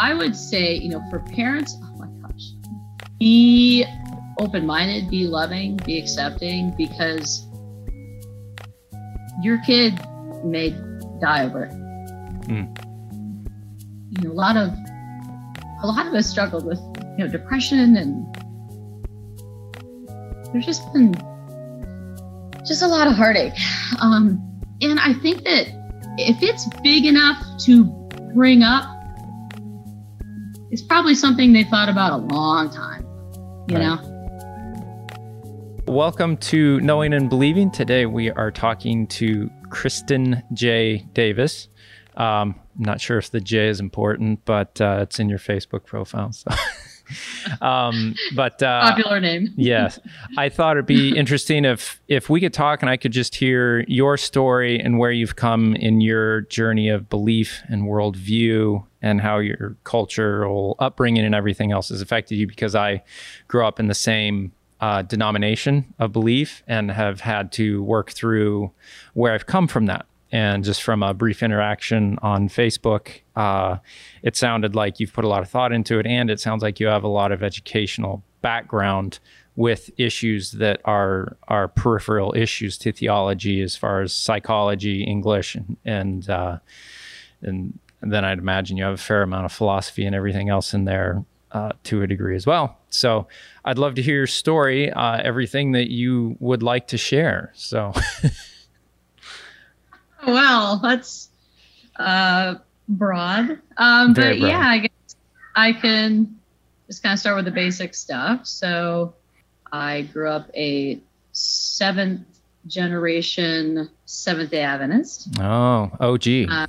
I would say, you know, for parents, oh my gosh, be open minded, be loving, be accepting, because your kid may die over it. Mm. You know, a lot of a lot of us struggled with you know depression and there's just been just a lot of heartache. Um, and I think that if it's big enough to bring up, it's probably something they thought about a long time, you right. know? Welcome to Knowing and Believing. Today we are talking to Kristen J. Davis. Um, I'm not sure if the J is important, but uh, it's in your Facebook profile. So. um, but uh, popular name. yes, I thought it'd be interesting if if we could talk and I could just hear your story and where you've come in your journey of belief and worldview and how your cultural upbringing and everything else has affected you. Because I grew up in the same uh, denomination of belief and have had to work through where I've come from that. And just from a brief interaction on Facebook, uh, it sounded like you've put a lot of thought into it, and it sounds like you have a lot of educational background with issues that are are peripheral issues to theology, as far as psychology, English, and and, uh, and then I'd imagine you have a fair amount of philosophy and everything else in there uh, to a degree as well. So I'd love to hear your story, uh, everything that you would like to share. So. well, that's uh, broad. Um, but broad. yeah, I guess I can just kind of start with the basic stuff. So I grew up a seventh generation Seventh day Adventist. Oh, OG. Um,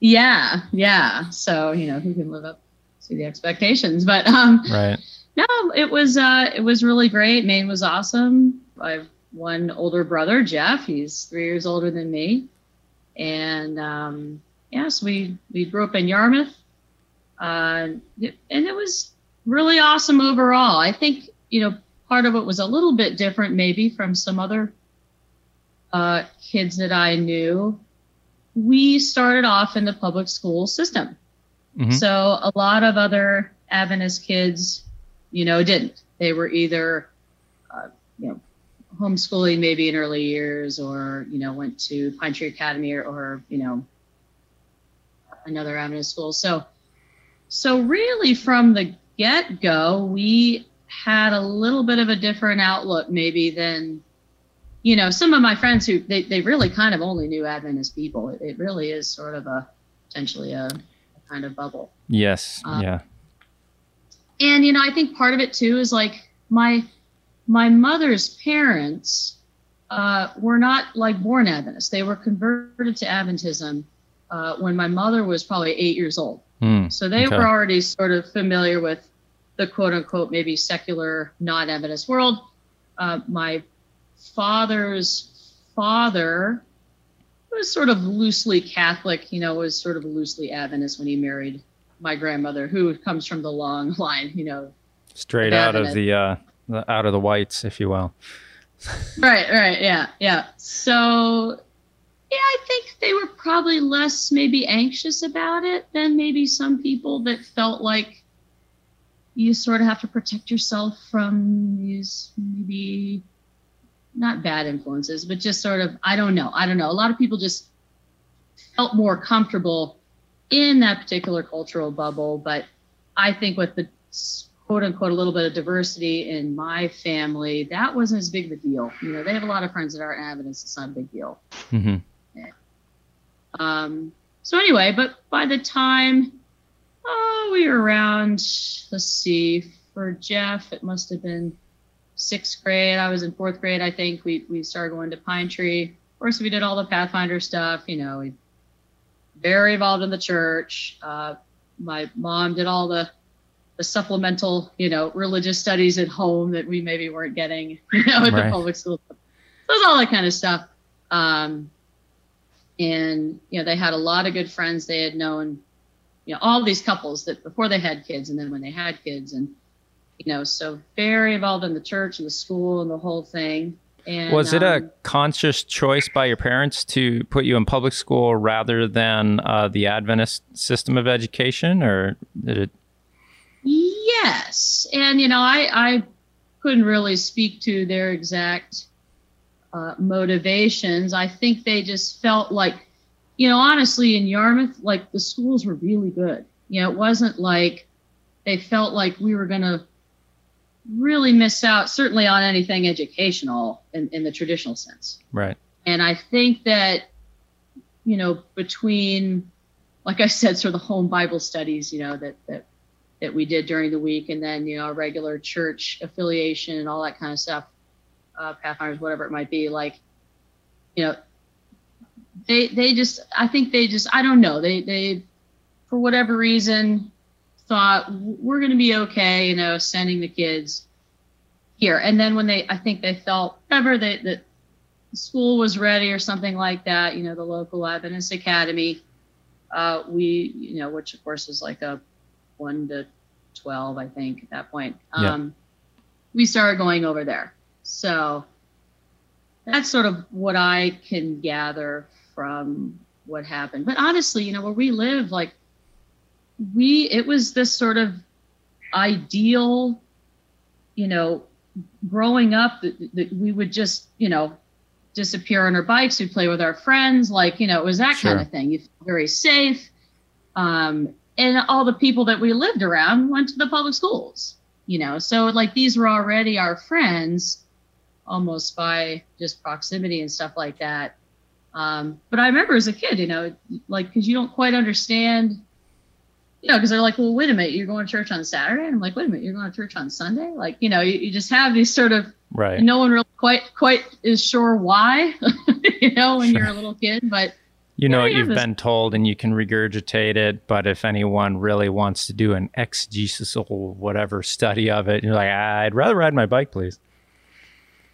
yeah, yeah. So, you know, who can live up to the expectations? But um, right. no, it was uh, it was really great. Maine was awesome. I've one older brother, Jeff. He's three years older than me, and um, yes, we we grew up in Yarmouth, uh, and it was really awesome overall. I think you know part of it was a little bit different maybe from some other uh, kids that I knew. We started off in the public school system, mm-hmm. so a lot of other Adventist kids, you know, didn't. They were either, uh, you know, homeschooling maybe in early years or you know went to pine tree academy or, or you know another Adventist school. So so really from the get-go we had a little bit of a different outlook maybe than you know some of my friends who they, they really kind of only knew adventist people. It, it really is sort of a potentially a, a kind of bubble. Yes um, yeah. and you know i think part of it too is like my my mother's parents uh, were not like born Adventists. They were converted to Adventism uh, when my mother was probably eight years old. Mm, so they okay. were already sort of familiar with the quote unquote maybe secular non Adventist world. Uh, my father's father was sort of loosely Catholic, you know, was sort of loosely Adventist when he married my grandmother, who comes from the long line, you know. Straight out of the out of the whites, if you will. right, right, yeah, yeah. So, yeah, I think they were probably less maybe anxious about it than maybe some people that felt like you sort of have to protect yourself from these maybe not bad influences, but just sort of, I don't know, I don't know. A lot of people just felt more comfortable in that particular cultural bubble, but I think with the quote unquote a little bit of diversity in my family, that wasn't as big of a deal. You know, they have a lot of friends that aren't Adventists. It's not a big deal. Mm-hmm. Um, so anyway, but by the time oh, we were around, let's see, for Jeff, it must have been sixth grade. I was in fourth grade, I think. We we started going to Pine Tree. Of course, we did all the Pathfinder stuff. You know, we very involved in the church. Uh, my mom did all the the supplemental, you know, religious studies at home that we maybe weren't getting, you know, at right. the public school. So was all that kind of stuff. Um, and you know, they had a lot of good friends. They had known, you know, all these couples that before they had kids, and then when they had kids, and you know, so very involved in the church and the school and the whole thing. And, was it a um, conscious choice by your parents to put you in public school rather than uh, the Adventist system of education, or did it? Yes, and you know, I I couldn't really speak to their exact uh, motivations. I think they just felt like, you know, honestly, in Yarmouth, like the schools were really good. You know, it wasn't like they felt like we were gonna really miss out, certainly on anything educational in, in the traditional sense. Right. And I think that, you know, between, like I said, sort of the home Bible studies, you know, that that that we did during the week, and then you know, regular church affiliation and all that kind of stuff, uh, Pathfinders, whatever it might be, like, you know, they they just, I think they just, I don't know, they they, for whatever reason, thought we're going to be okay, you know, sending the kids here. And then when they, I think they felt whatever they, that school was ready or something like that, you know, the local Adventist Academy, uh, we, you know, which of course is like a one to 12, I think at that point. Yeah. Um, we started going over there. So that's sort of what I can gather from what happened. But honestly, you know, where we live, like we, it was this sort of ideal, you know, growing up that, that we would just, you know, disappear on our bikes, we'd play with our friends, like, you know, it was that Sure. kind of thing. You felt very safe. Um, and all the people that we lived around went to the public schools, you know, so like these were already our friends almost by just proximity and stuff like that. Um, but I remember as a kid, you know, like, cause you don't quite understand, you know, because they're like, well, wait a minute, you're going to church on Saturday. And I'm like, wait a minute, you're going to church on Sunday. Like, you know, you, you just have these sort of, Right. no one really quite quite is sure why, you know, when Sure. you're a little kid. But You know what you've been told and you can regurgitate it, but if anyone really wants to do an exegetical whatever study of it, you're like, I'd rather ride my bike, please.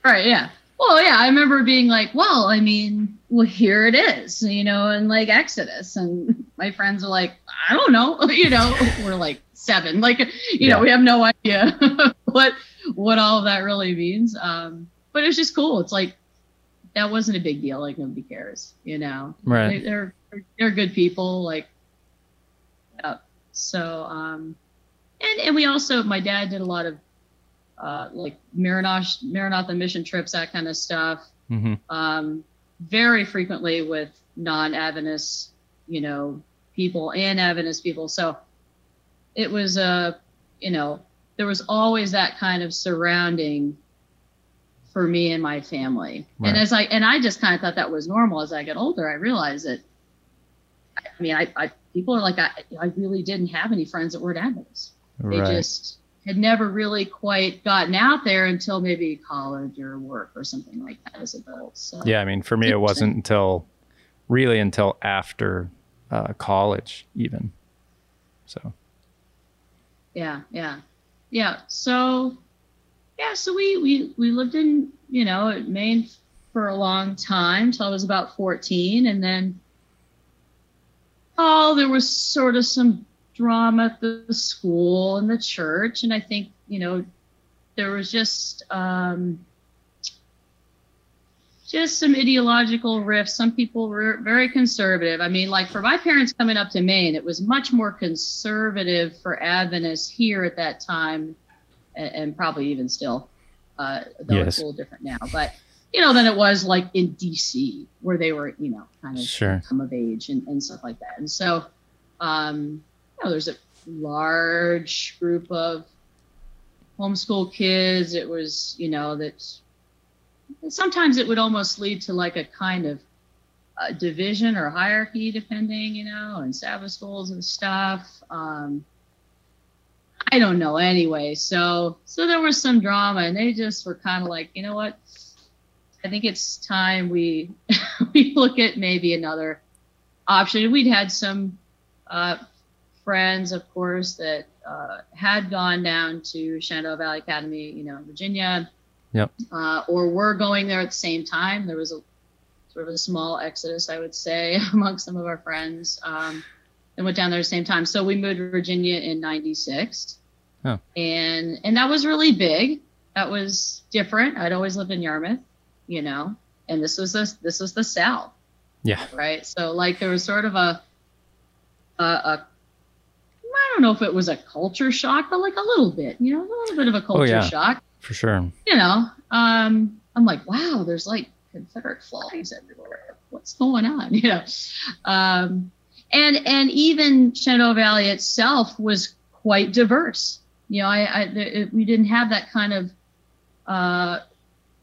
right, yeah. Well, yeah, I remember being like, well, I mean, well, here it is, you know, and like Exodus, and my friends are like, I don't know, you know, we're like seven, like, you Yeah. know, we have no idea what what all of that really means. Um, but it's just cool. It's like that wasn't a big deal. Like nobody cares, you know. Right. They, they're they're good people. Like, yeah. So, um, and and we also, my dad did a lot of uh, like Maranatha Maranatha mission trips, that kind of stuff. hmm Um, very frequently with non-Adventist, you know, people and Adventist people. So it was uh, you know, there was always that kind of surrounding for me and my family. Right. And as I and I just kind of thought that was normal. As I get older, I realized that. I mean, I, I people are like I, I really didn't have any friends that weren't Adventists. They Right. just had never really quite gotten out there until maybe college or work or something like that as adults. So, Yeah, I mean, for me, it wasn't until really until after uh, college, even. So, yeah, yeah, yeah. So, yeah, so we we we lived in you know Maine for a long time till I was about fourteen, and then oh, there was sort of some drama at the school and the church, and I think you know there was just um, just some ideological rifts. Some people were very conservative. I mean, like for my parents coming up to Maine, it was much more conservative for Adventists here at that time, and, and probably even still, uh, though Yes. it's a little different now. But you know, than it was like in D.C., where they were, you know, kind of Sure. come of age and, and stuff like that. And so, um, you know, there's a large group of homeschool kids. It was, you know, that sometimes it would almost lead to like a kind of uh, division or hierarchy, depending, you know, and Sabbath schools and stuff. Um, I don't know. Anyway, so so there was some drama, and they just were kind of like, you know what? I think it's time we we look at maybe another option. We'd had some uh, friends, of course, that uh, had gone down to Shenandoah Valley Academy, you know, Virginia, Yep. uh, or were going there at the same time. There was a sort of a small exodus, I would say, among some of our friends. Um, and went down there at the same time. So we moved to Virginia in '96, Oh. and and that was really big. That was different. I'd always lived in Yarmouth, you know, and this was the this was the South, Yeah. right? So like there was sort of a a, a I don't know if it was a culture shock, but like a little bit, you know, a little bit of a culture yeah. shock. For sure. You know, um, I'm like, wow, there's like Confederate flags everywhere. What's going on? You know, um, and and even Shenandoah Valley itself was quite diverse. You know, I, I it, we didn't have that kind of uh,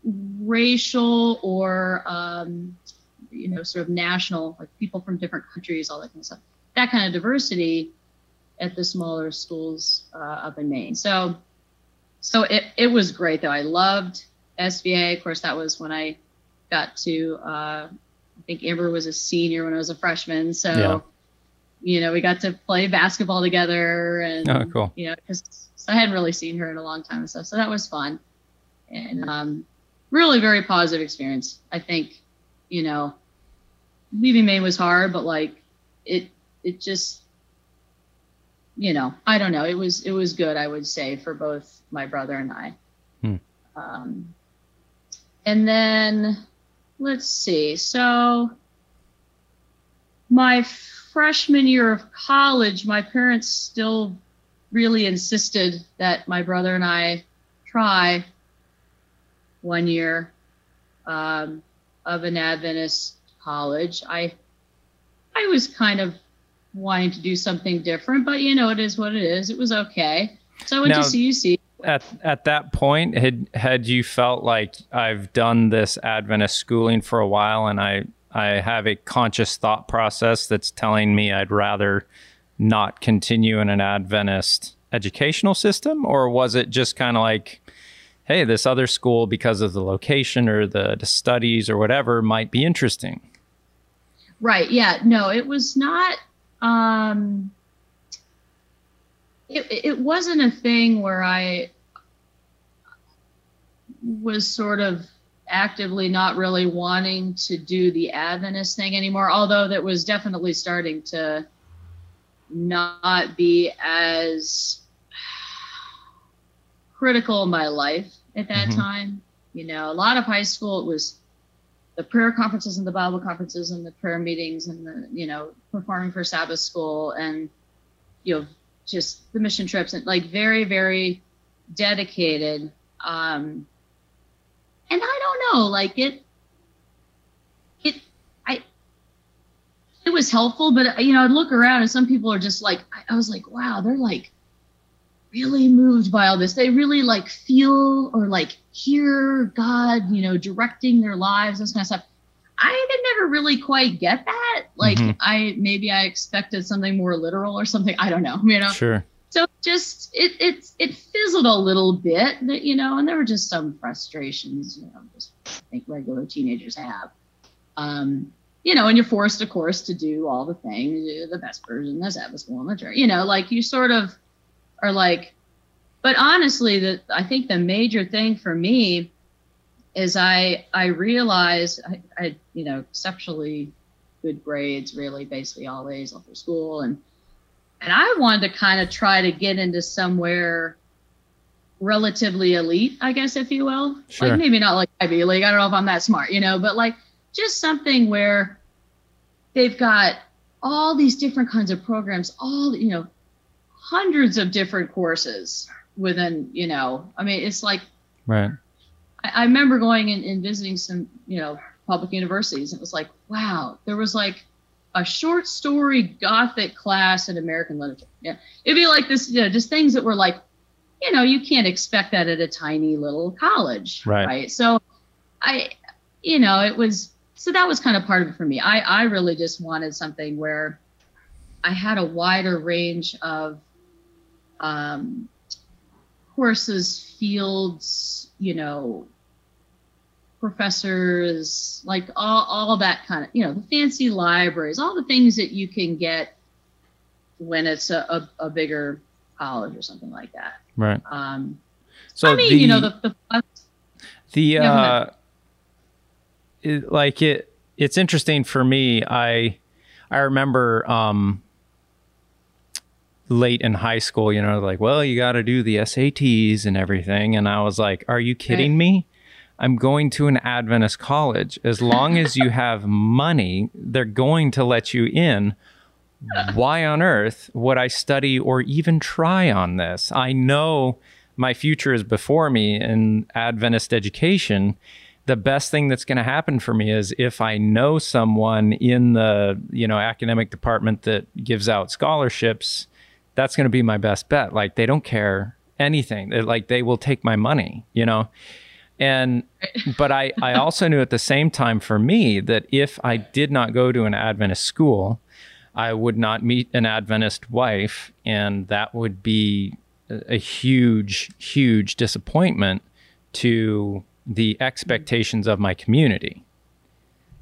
racial or um, you know sort of national like people from different countries, all that kind of stuff. That kind of diversity at the smaller schools uh, up in Maine. So so it, it was great though. I loved SVA. Of course, that was when I got to. Uh, I think Amber was a senior when I was a freshman. So. You know, we got to play basketball together, and Oh, cool. you know, because I hadn't really seen her in a long time and stuff. So that was fun, and um, really very positive experience. I think, you know, leaving Maine was hard, but like it, it just you know, I don't know. It was it was good, I would say, for both my brother and I. Hmm. Um, and then let's see. So my freshman year of college, my parents still really insisted that my brother and I try one year um, of an Adventist college. I I was kind of wanting to do something different, but you know, it is what it is. It was okay. So I went Now- to CUC. At at that point, had had you felt like I've done this Adventist schooling for a while, and I I have a conscious thought process that's telling me I'd rather not continue in an Adventist educational system, or was it just kind of like, hey, this other school because of the location or the, the studies or whatever might be interesting? Right. Yeah. No, it was not. Um, it, it wasn't a thing where I was sort of actively not really wanting to do the Adventist thing anymore, although that was definitely starting to not be as critical in my life at that Mhm. time. You know, a lot of high school, it was the prayer conferences and the Bible conferences and the prayer meetings and the, you know, performing for Sabbath school and, you know, just the mission trips and like very, very dedicated. Um, and I know, like it, it, I, it was helpful, but you know, I'd look around and some people are just like, I, I was like, wow, they're like really moved by all this. They really like feel or like hear God, you know, directing their lives, this kind of stuff. I did never really quite get that. Like Mhm. I maybe I expected something more literal or something. I don't know, you know. Sure. So just it it it fizzled a little bit, that you know, and there were just some frustrations, you know, just I think regular teenagers have. Um, you know, and you're forced, of course, to do all the things, the best version, the Sabbath school, and the church. You know, like you sort of are like, but honestly, the I think the major thing for me is I I realized I, I you know exceptionally good grades, really basically all A's all through school, and and I wanted to kind of try to get into somewhere relatively elite, I guess, if you will. Sure. Like maybe not like Ivy League. I don't know if I'm that smart, you know, but like just something where they've got all these different kinds of programs, all you know, hundreds of different courses within, you know, I mean, it's like Right. I, I remember going and, and visiting some, you know, public universities. It was like, wow, there was like a short story Gothic class in American literature. Yeah, it'd be like this, you know, just things that were like, you know, you can't expect that at a tiny little college, Right. So, I, you know, it was so that was kind of part of it for me. I I really just wanted something where I had a wider range of um, courses, fields, you know, professors, like all, all that kind of, you know, the fancy libraries, all the things that you can get when it's a, a, a bigger college or something like that. Right. Um, So I mean, the, you know, the, the the uh it, like it it's interesting for me. I i remember um late in high school you know like well you got to do the sats and everything. And i was like are you kidding me I'm going to an Adventist college. As long as you have money, they're going to let you in. Why on earth would I study or even try on this? I know my future is before me in Adventist education. The best thing that's going to happen for me is if I know someone in the, you know, academic department that gives out scholarships, that's going to be my best bet. Like they don't care anything. They're like they will take my money, you know. And but I I also knew at the same time for me that if I did not go to an Adventist school, I would not meet an Adventist wife and that would be a, huge huge disappointment to the expectations of my community.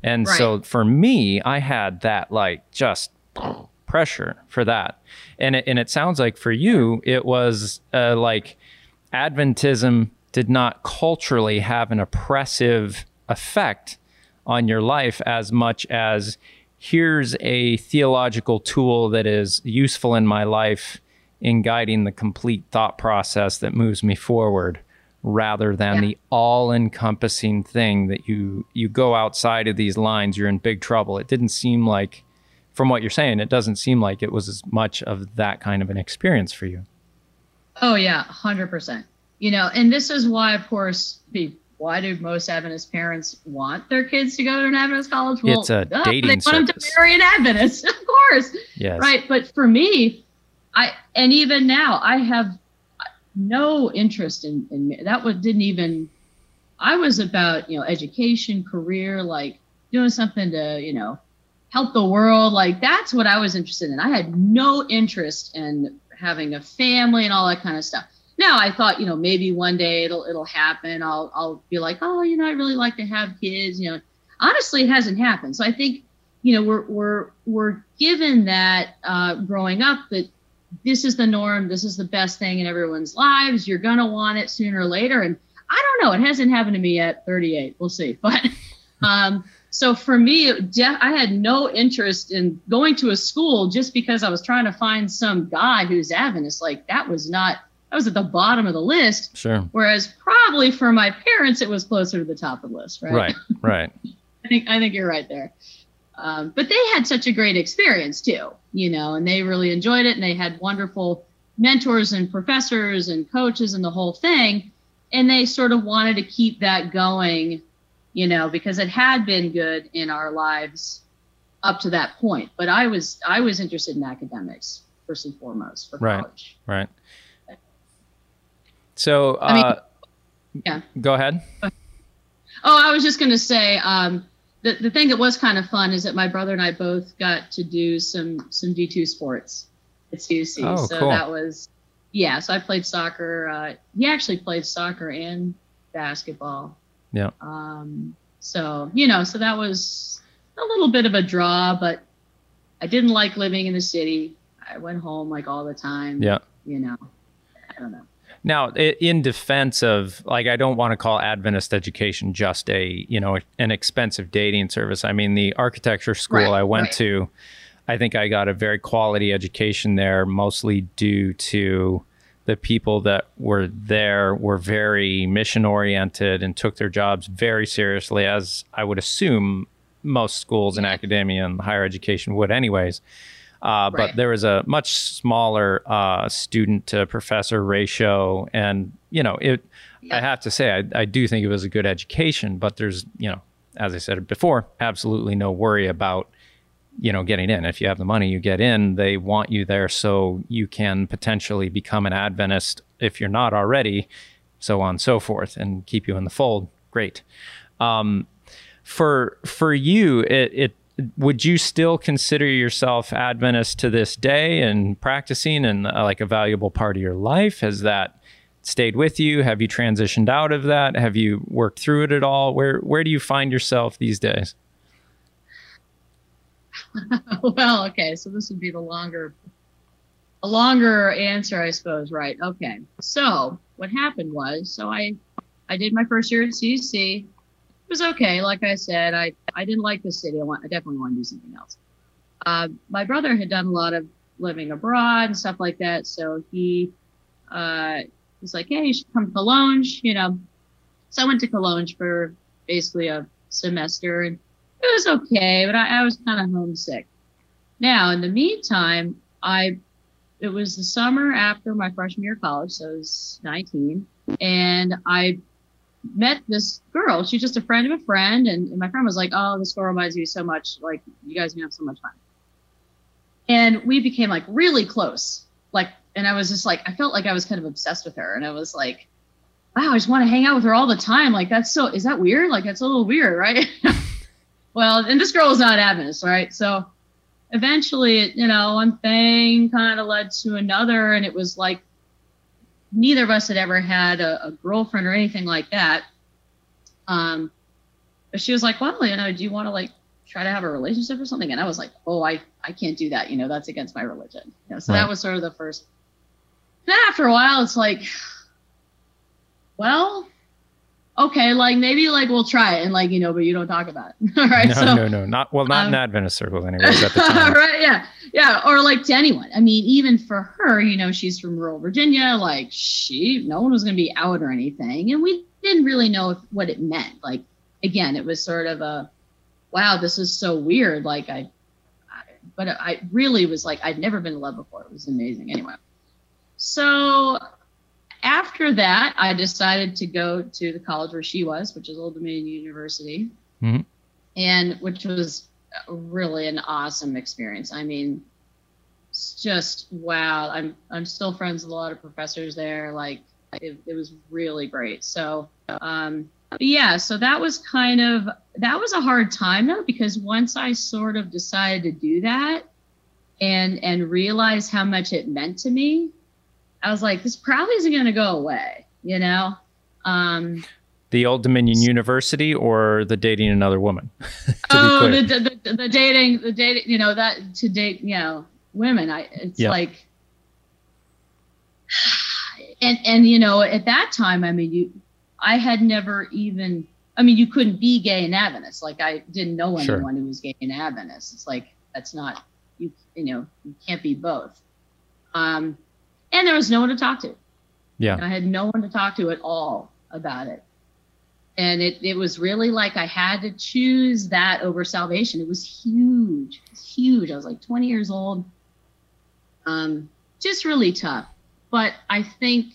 And right. so for me, I had that like just pressure for that. And it, and it sounds like for you, it was uh, like Adventism did not culturally have an oppressive effect on your life as much as here's a theological tool that is useful in my life in guiding the complete thought process that moves me forward rather than yeah. the all-encompassing thing that you you go outside of these lines you're in big trouble it didn't seem like from what you're saying, it doesn't seem like it was as much of that kind of an experience for you. Oh yeah, hundred percent. You know, and this is why, of course, why do most Adventist parents want their kids to go to an Adventist college? Well, it's a duh, dating They want them to marry an Adventist, of course. Yes. Right. But for me, I and even now, I have no interest in, in that. Was didn't even. I was about you know education, career, like doing something to you know help the world. Like that's what I was interested in. I had no interest in having a family and all that kind of stuff. Now I thought, you know, maybe one day it'll it'll happen. I'll I'll be like, oh, you know, I really like to have kids. You know, honestly, it hasn't happened. So I think, you know, we're we're we're given that uh, growing up that this is the norm. This is the best thing in everyone's lives. You're gonna want it sooner or later. And I don't know. It hasn't happened to me yet. 38. We'll see. But um, so for me, I had no interest in going to a school just because I was trying to find some guy who's Adventist. Like that was not, that was at the bottom of the list. Sure. Whereas probably for my parents, it was closer to the top of the list, right? Right, right. I think, I think you're right there. Um, but they had such a great experience too, you know, and they really enjoyed it and they had wonderful mentors and professors and coaches and the whole thing. And they sort of wanted to keep that going you know, because it had been good in our lives up to that point. But I was I was interested in academics first and foremost for right, college. Right. So, uh, I mean, uh, yeah. Go ahead. Oh, I was just going to say um, the the thing that was kind of fun is that my brother and I both got to do some some D two sports at CUC. Oh, so cool. that was yeah. So I played soccer. Uh, he actually played soccer and basketball. Yeah. Um, so, you know, so that was a little bit of a draw, but I didn't like living in the city. I went home like all the time. Yeah. You know, I don't know. Now, in defense of like, I don't want to call Adventist education just a you know an expensive dating service. I mean, the architecture school right, I went right. to, I think I got a very quality education there, mostly due to the people that were there were very mission oriented and took their jobs very seriously, as I would assume most schools in academia and higher education would, anyways. Uh, right. But there was a much smaller uh, student to professor ratio, and you know, it. Yeah. I have to say, I, I do think it was a good education, but there's, you know, as I said before, absolutely no worry about you know getting in if you have the money you get in they want you there so you can potentially become an adventist if you're not already so on and so forth and keep you in the fold great um, for for you it, it would you still consider yourself adventist to this day and practicing and uh, like a valuable part of your life has that stayed with you have you transitioned out of that have you worked through it at all where where do you find yourself these days well, okay, so this would be the longer, a longer answer, I suppose. Right? Okay. So what happened was, so I, I did my first year at CUC. It was okay. Like I said, I, I didn't like the city. I want, I definitely want to do something else. Uh, my brother had done a lot of living abroad and stuff like that, so he, uh, was like, hey, you should come to Cologne." you know. So I went to Cologne for basically a semester and it was okay, but I, I was kind of homesick. Now, in the meantime, I it was the summer after my freshman year of college, so I was 19, and I met this girl. She's just a friend of a friend, and, and my friend was like, "Oh, this girl reminds me so much. Like, you guys have so much fun." And we became like really close. Like, and I was just like, I felt like I was kind of obsessed with her, and I was like, "Wow, I just want to hang out with her all the time." Like, that's so is that weird? Like, that's a little weird, right? well, and this girl was not Adventist, right? So eventually, you know, one thing kind of led to another, and it was like neither of us had ever had a, a girlfriend or anything like that. Um, but she was like, "Well, you know, do you want to like try to have a relationship or something?" And I was like, "Oh, I I can't do that. You know, that's against my religion." You know, so right. that was sort of the first. Then after a while, it's like, well, okay, like maybe like we'll try it and like you know, but you don't talk about it. All right. No, so, no, no, not well, not um, in Adventist circles anyways at the time. right? Yeah, yeah, or like to anyone. I mean, even for her, you know, she's from rural Virginia. Like she, no one was going to be out or anything, and we didn't really know if, what it meant. Like again, it was sort of a, wow, this is so weird. Like I, I but I really was like I'd never been in love before. It was amazing. Anyway, so after that, I decided to go to the college where she was, which is Old Dominion University, mm-hmm. and which was really an awesome experience. I mean, it's just wow. I'm I'm still friends with a lot of professors there. Like it, it was really great. So um, yeah, so that was kind of that was a hard time though because once I sort of decided to do that and and realize how much it meant to me I was like, this probably isn't going to go away, you know? Um, the Old Dominion University or the dating another woman? oh, the, the, the, dating, the dating, you know, that to date, you know, women. I, it's yeah. like, and, and, you know, at that time, I mean, you, I had never even, I mean, you couldn't be gay and Adventist. Like I didn't know anyone sure. who was gay and Adventist. It's like, that's not, you, you know, you can't be both. Um, and there was no one to talk to. Yeah. I had no one to talk to at all about it. And it, it was really like I had to choose that over salvation. It was huge. It was huge. I was like 20 years old. Um, just really tough. But I think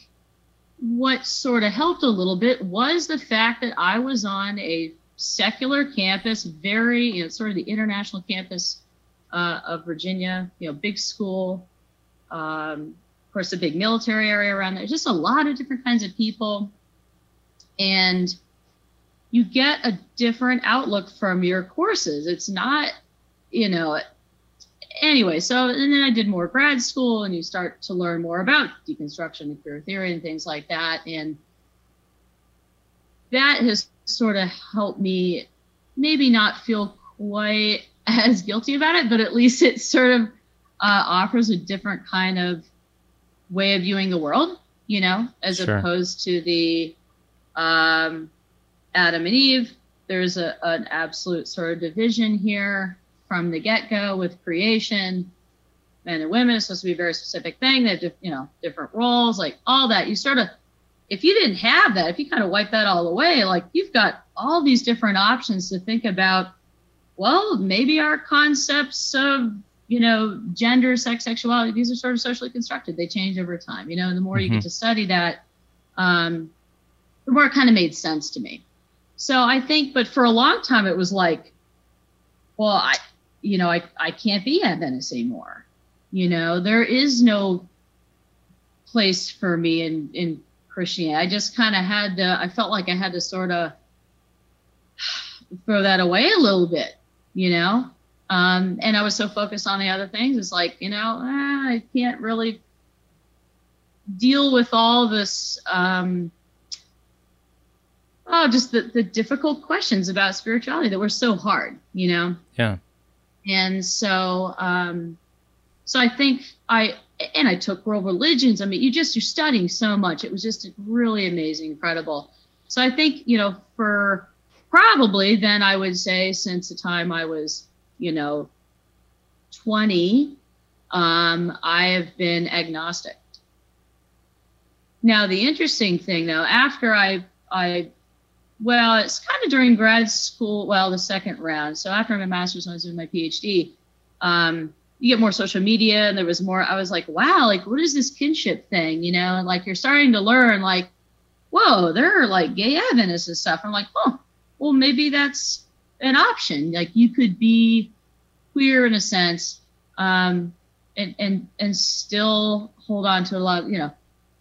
what sort of helped a little bit was the fact that I was on a secular campus, very, you know, sort of the international campus uh, of Virginia, you know, big school, um, course, a big military area around there. Just a lot of different kinds of people. And you get a different outlook from your courses. It's not, you know, anyway. So, and then I did more grad school, and you start to learn more about deconstruction and queer theory and things like that. And that has sort of helped me maybe not feel quite as guilty about it, but at least it sort of uh, offers a different kind of way of viewing the world, you know, as sure. opposed to the um, Adam and Eve. There's a, an absolute sort of division here from the get go with creation. Men and women is supposed to be a very specific thing. They have, you know, different roles, like all that. You sort of, if you didn't have that, if you kind of wipe that all away, like you've got all these different options to think about. Well, maybe our concepts of you know, gender, sex, sexuality, these are sort of socially constructed. They change over time, you know, and the more mm-hmm. you get mm-hmm. to study that, um, the more it kind of made sense to me. So I think, but for a long time, it was like, well, I, you know, I, I can't be Adventist anymore. You know, there is no place for me in, in Christianity. I just kind of had to, I felt like I had to sort of throw that away a little bit, you know? Um, and I was so focused on the other things. It's like, you know, ah, I can't really deal with all this, um, oh, just the, the difficult questions about spirituality that were so hard, you know? Yeah. And so, um, so I think I, and I took world religions. I mean, you just, you're studying so much. It was just really amazing, incredible. So I think, you know, for probably then I would say since the time I was you know, 20, um, I have been agnostic. Now, the interesting thing though, after I, I well, it's kind of during grad school, well, the second round. So after my master's, when I was doing my PhD. Um, you get more social media, and there was more. I was like, wow, like what is this kinship thing? You know, and like you're starting to learn, like, whoa, there are like gay Adventists and stuff. I'm like, oh, well, maybe that's an option. Like you could be queer in a sense, um, and and and still hold on to a lot. Of, you know,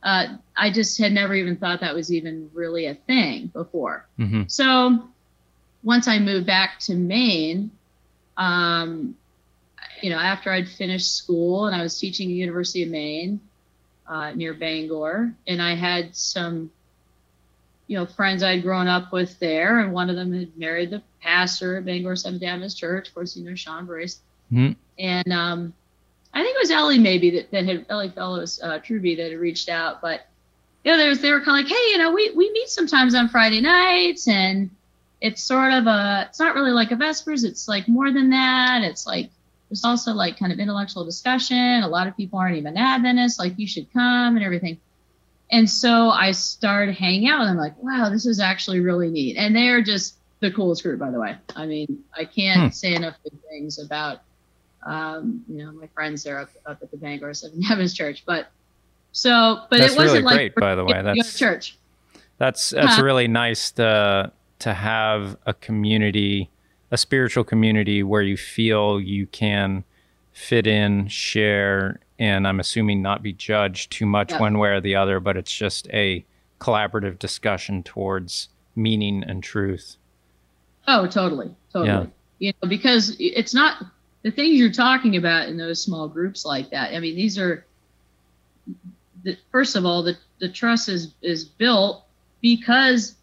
uh, I just had never even thought that was even really a thing before. Mm-hmm. So once I moved back to Maine, um, you know, after I'd finished school and I was teaching at University of Maine uh, near Bangor, and I had some, you know, friends I'd grown up with there, and one of them had married the pastor at Bangor Seventh Adventist Church. Of course, you know Sean Brace, Mhm. and um, I think it was Ellie maybe that, that had Ellie Fellows uh, Truby that had reached out, but you know, there's they were kind of like, hey, you know, we we meet sometimes on Friday nights, and it's sort of a, it's not really like a Vespers, it's like more than that. It's like there's also like kind of intellectual discussion. A lot of people aren't even Adventists, like you should come and everything. And so I started hanging out with them, like, wow, this is actually really neat. And they're just the coolest group, by the way. I mean, I can't Hmm. say enough good things about, um, you know, my friends there up, up at the Bangor Seventh Heavens Church. But so, but That's it wasn't really like great, by the way. you go to That's church. That's that's Huh. really nice to to have a community, a spiritual community where you feel you can fit in, share, and I'm assuming not be judged too much Yeah. one way or the other, but it's just a collaborative discussion towards meaning and truth. Oh, totally, totally. Yeah. You know, because it's not the things you're talking about in those small groups like that. I mean, these are the, first of all, the the trust is is built because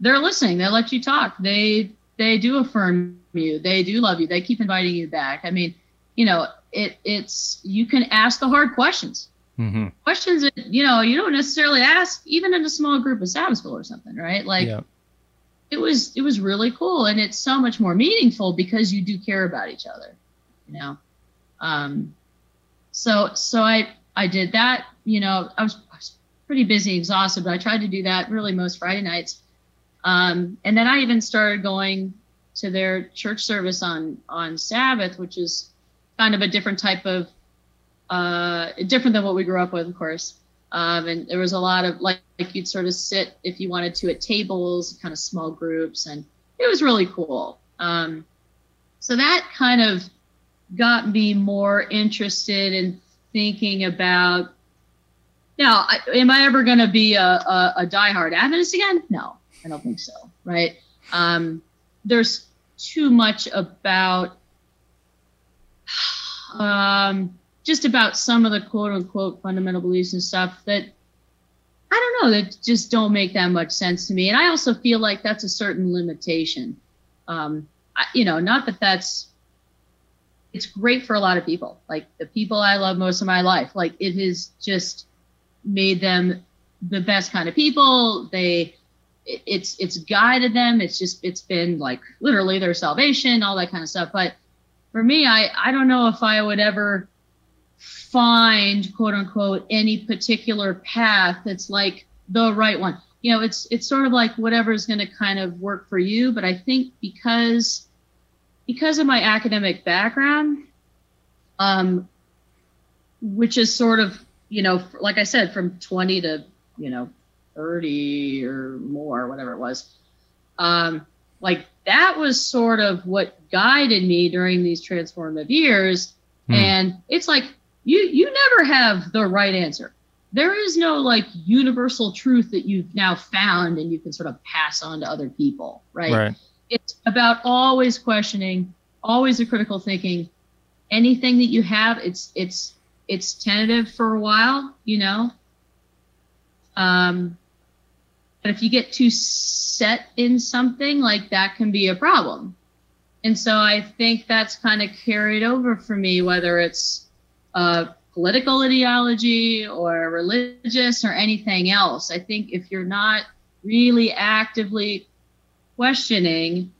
they're listening. They let you talk. They they do affirm you. They do love you. They keep inviting you back. I mean, you know, it it's you can ask the hard questions. hmm Questions that you know you don't necessarily ask even in a small group of Sabbath school or something, right? Like yeah. it was it was really cool and it's so much more meaningful because you do care about each other you know? Um so so i i did that you know i was, I was pretty busy exhausted but i tried to do that really most friday nights. Um and then i even started going to their church service on on sabbath which is kind of a different type of uh different than what we grew up with of course. Um, and there was a lot of like, like you'd sort of sit if you wanted to at tables, kind of small groups, and it was really cool. Um, so that kind of got me more interested in thinking about. Now, I, am I ever going to be a, a, a diehard Adventist again? No, I don't think so. Right? Um, there's too much about um, just about some of the quote unquote fundamental beliefs and stuff that I don't know that just don't make that much sense to me. And I also feel like that's a certain limitation. Um, I, you know, not that that's it's great for a lot of people. Like the people I love most of my life, like it has just made them the best kind of people. They it's it's guided them. It's just it's been like literally their salvation, all that kind of stuff. But for me, I I don't know if I would ever find quote unquote any particular path that's like the right one you know it's it's sort of like whatever's going to kind of work for you but i think because because of my academic background um which is sort of you know like i said from 20 to you know 30 or more whatever it was um like that was sort of what guided me during these transformative years Hmm. and it's like you you never have the right answer there is no like universal truth that you've now found and you can sort of pass on to other people right, Right. It's about always questioning always a critical thinking. Anything that you have it's it's it's tentative for a while you know? Um but if you get too set in something like that can be a problem. And so i think that's kind of carried over for me whether it's uh, political ideology or religious or anything else. I think if you're not really actively questioning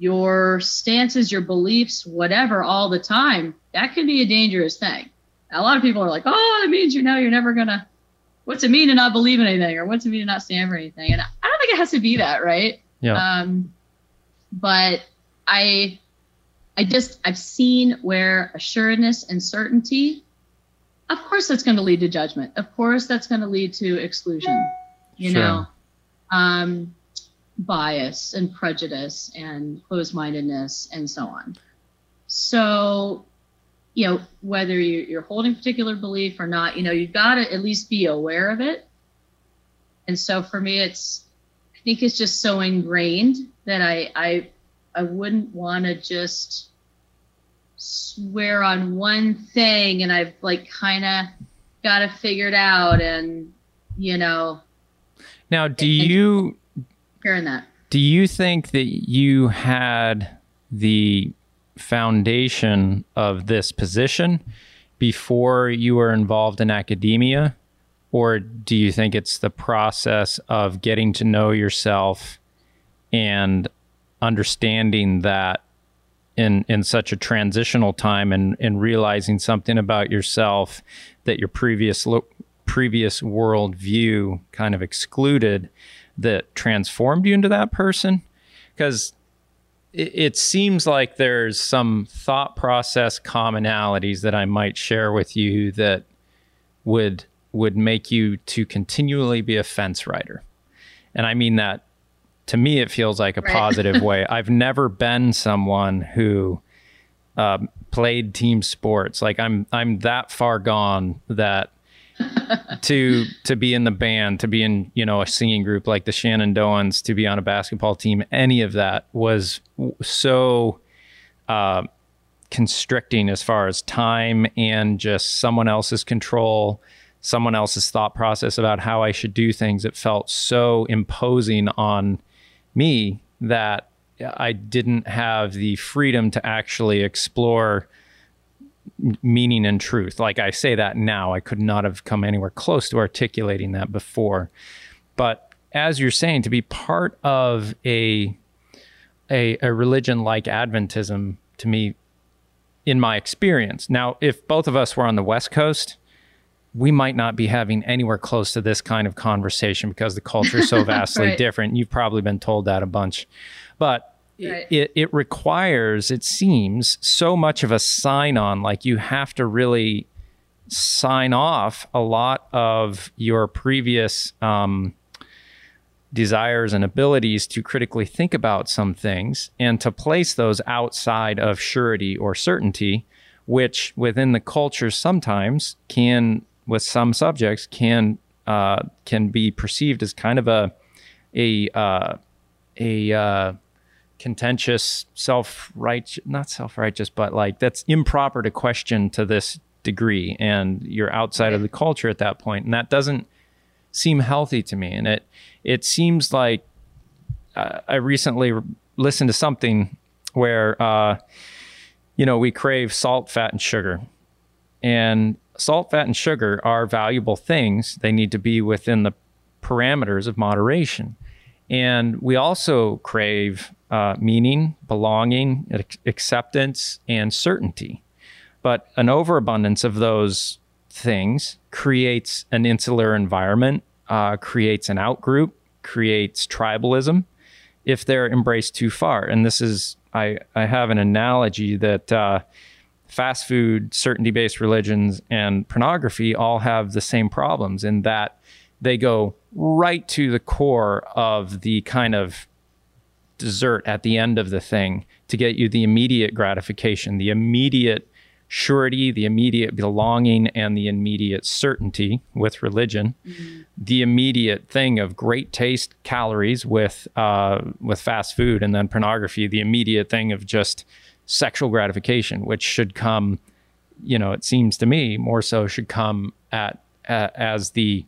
your stances your beliefs whatever all the time that can be a dangerous thing a lot of people are like oh it means you know you're never gonna what's it mean to not believe in anything or what's it mean to not stand for anything and i don't think it has to be that right Yeah. Um, but I, I just I've seen where assuredness and certainty, of course, that's going to lead to judgment. Of course, that's going to lead to exclusion. You Sure. know, um, bias and prejudice and closed-mindedness and so on. So, you know, whether you- you're holding particular belief or not, you know, you've got to at least be aware of it. And so for me, it's I think it's just so ingrained that I I I wouldn't want to just swear on one thing and I've like kind of got it figured out and you know Now, do you hearing that do you think that you had the foundation of this position before you were involved in academia? Or do you think it's the process of getting to know yourself and understanding that in in such a transitional time and and realizing something about yourself that your previous lo- previous worldview kind of excluded that transformed you into that person because it, it seems like there's some thought process commonalities that I might share with you that would would make you to continually be a fence rider. And I mean that to me it feels like a Right. positive way. I've never been someone who um, played team sports. Like I'm I'm that far gone that to to be in the band, to be in you know a singing group like the Shenandoahs, to be on a basketball team, any of that was so uh, constricting as far as time and just someone else's control, someone else's thought process about how I should do things. It felt so imposing on me that I didn't have the freedom to actually explore meaning and truth. Like I say that now, I could not have come anywhere close to articulating that before. But as you're saying, to be part of a a, a religion like Adventism, to me, in my experience. Now, if both of us were on the West Coast, we might not be having anywhere close to this kind of conversation because the culture is so vastly Right. different. You've probably been told that a bunch. But It, it requires, it seems, so much of a sign on. Like you have to really sign off a lot of your previous um, desires and abilities to critically think about some things and to place those outside of surety or certainty, which within the culture sometimes can, with some subjects, can uh, can be perceived as kind of a a uh, a uh, contentious, self righteous, not self righteous, but like that's improper to question to this degree, and you're outside of the culture at that point, and that doesn't seem healthy to me. And it it seems like uh, I recently listened to something where uh, you know we crave salt, fat, and sugar, and salt, fat, and sugar are valuable things. They need to be within the parameters of moderation. And we also crave uh, meaning, belonging, acceptance, and certainty. But an overabundance of those things creates an insular environment, uh, creates an outgroup, creates tribalism if they're embraced too far. And this is, I, I have an analogy that uh, fast food, certainty based religions, and pornography all have the same problems in that they go right to the core of the kind of dessert at the end of the thing to get you the immediate gratification, the immediate surety, the immediate belonging, and the immediate certainty with religion. The immediate thing of great taste, calories with uh, with fast food, and then pornography. The immediate thing of just sexual gratification, which should come, you know, it seems to me more so should come at uh, as the,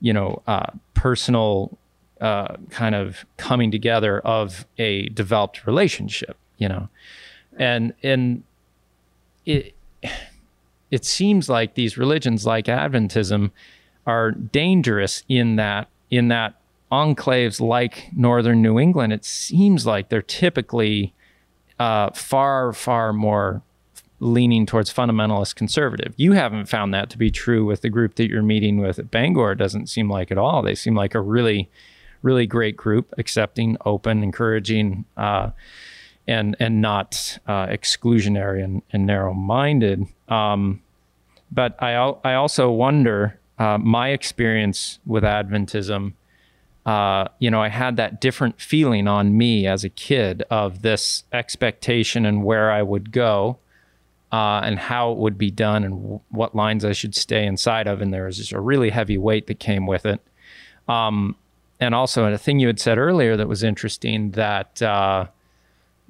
you know, uh, personal uh, kind of coming together of a developed relationship, you know, and and it it seems like these religions like Adventism are dangerous in that in that enclaves like northern New England. It seems like they're typically uh, far far more leaning towards fundamentalist conservative. You haven't found that to be true with the group that you're meeting with at Bangor. It doesn't seem like at all. They seem like a really really great group, accepting, open, encouraging, uh, and and not uh, exclusionary and, and narrow minded. Um, but I I also wonder uh, my experience with Adventism. Uh, you know, I had that different feeling on me as a kid of this expectation and where I would go uh, and how it would be done and w- what lines I should stay inside of. And there was just a really heavy weight that came with it. Um, and also, a thing you had said earlier that was interesting that uh,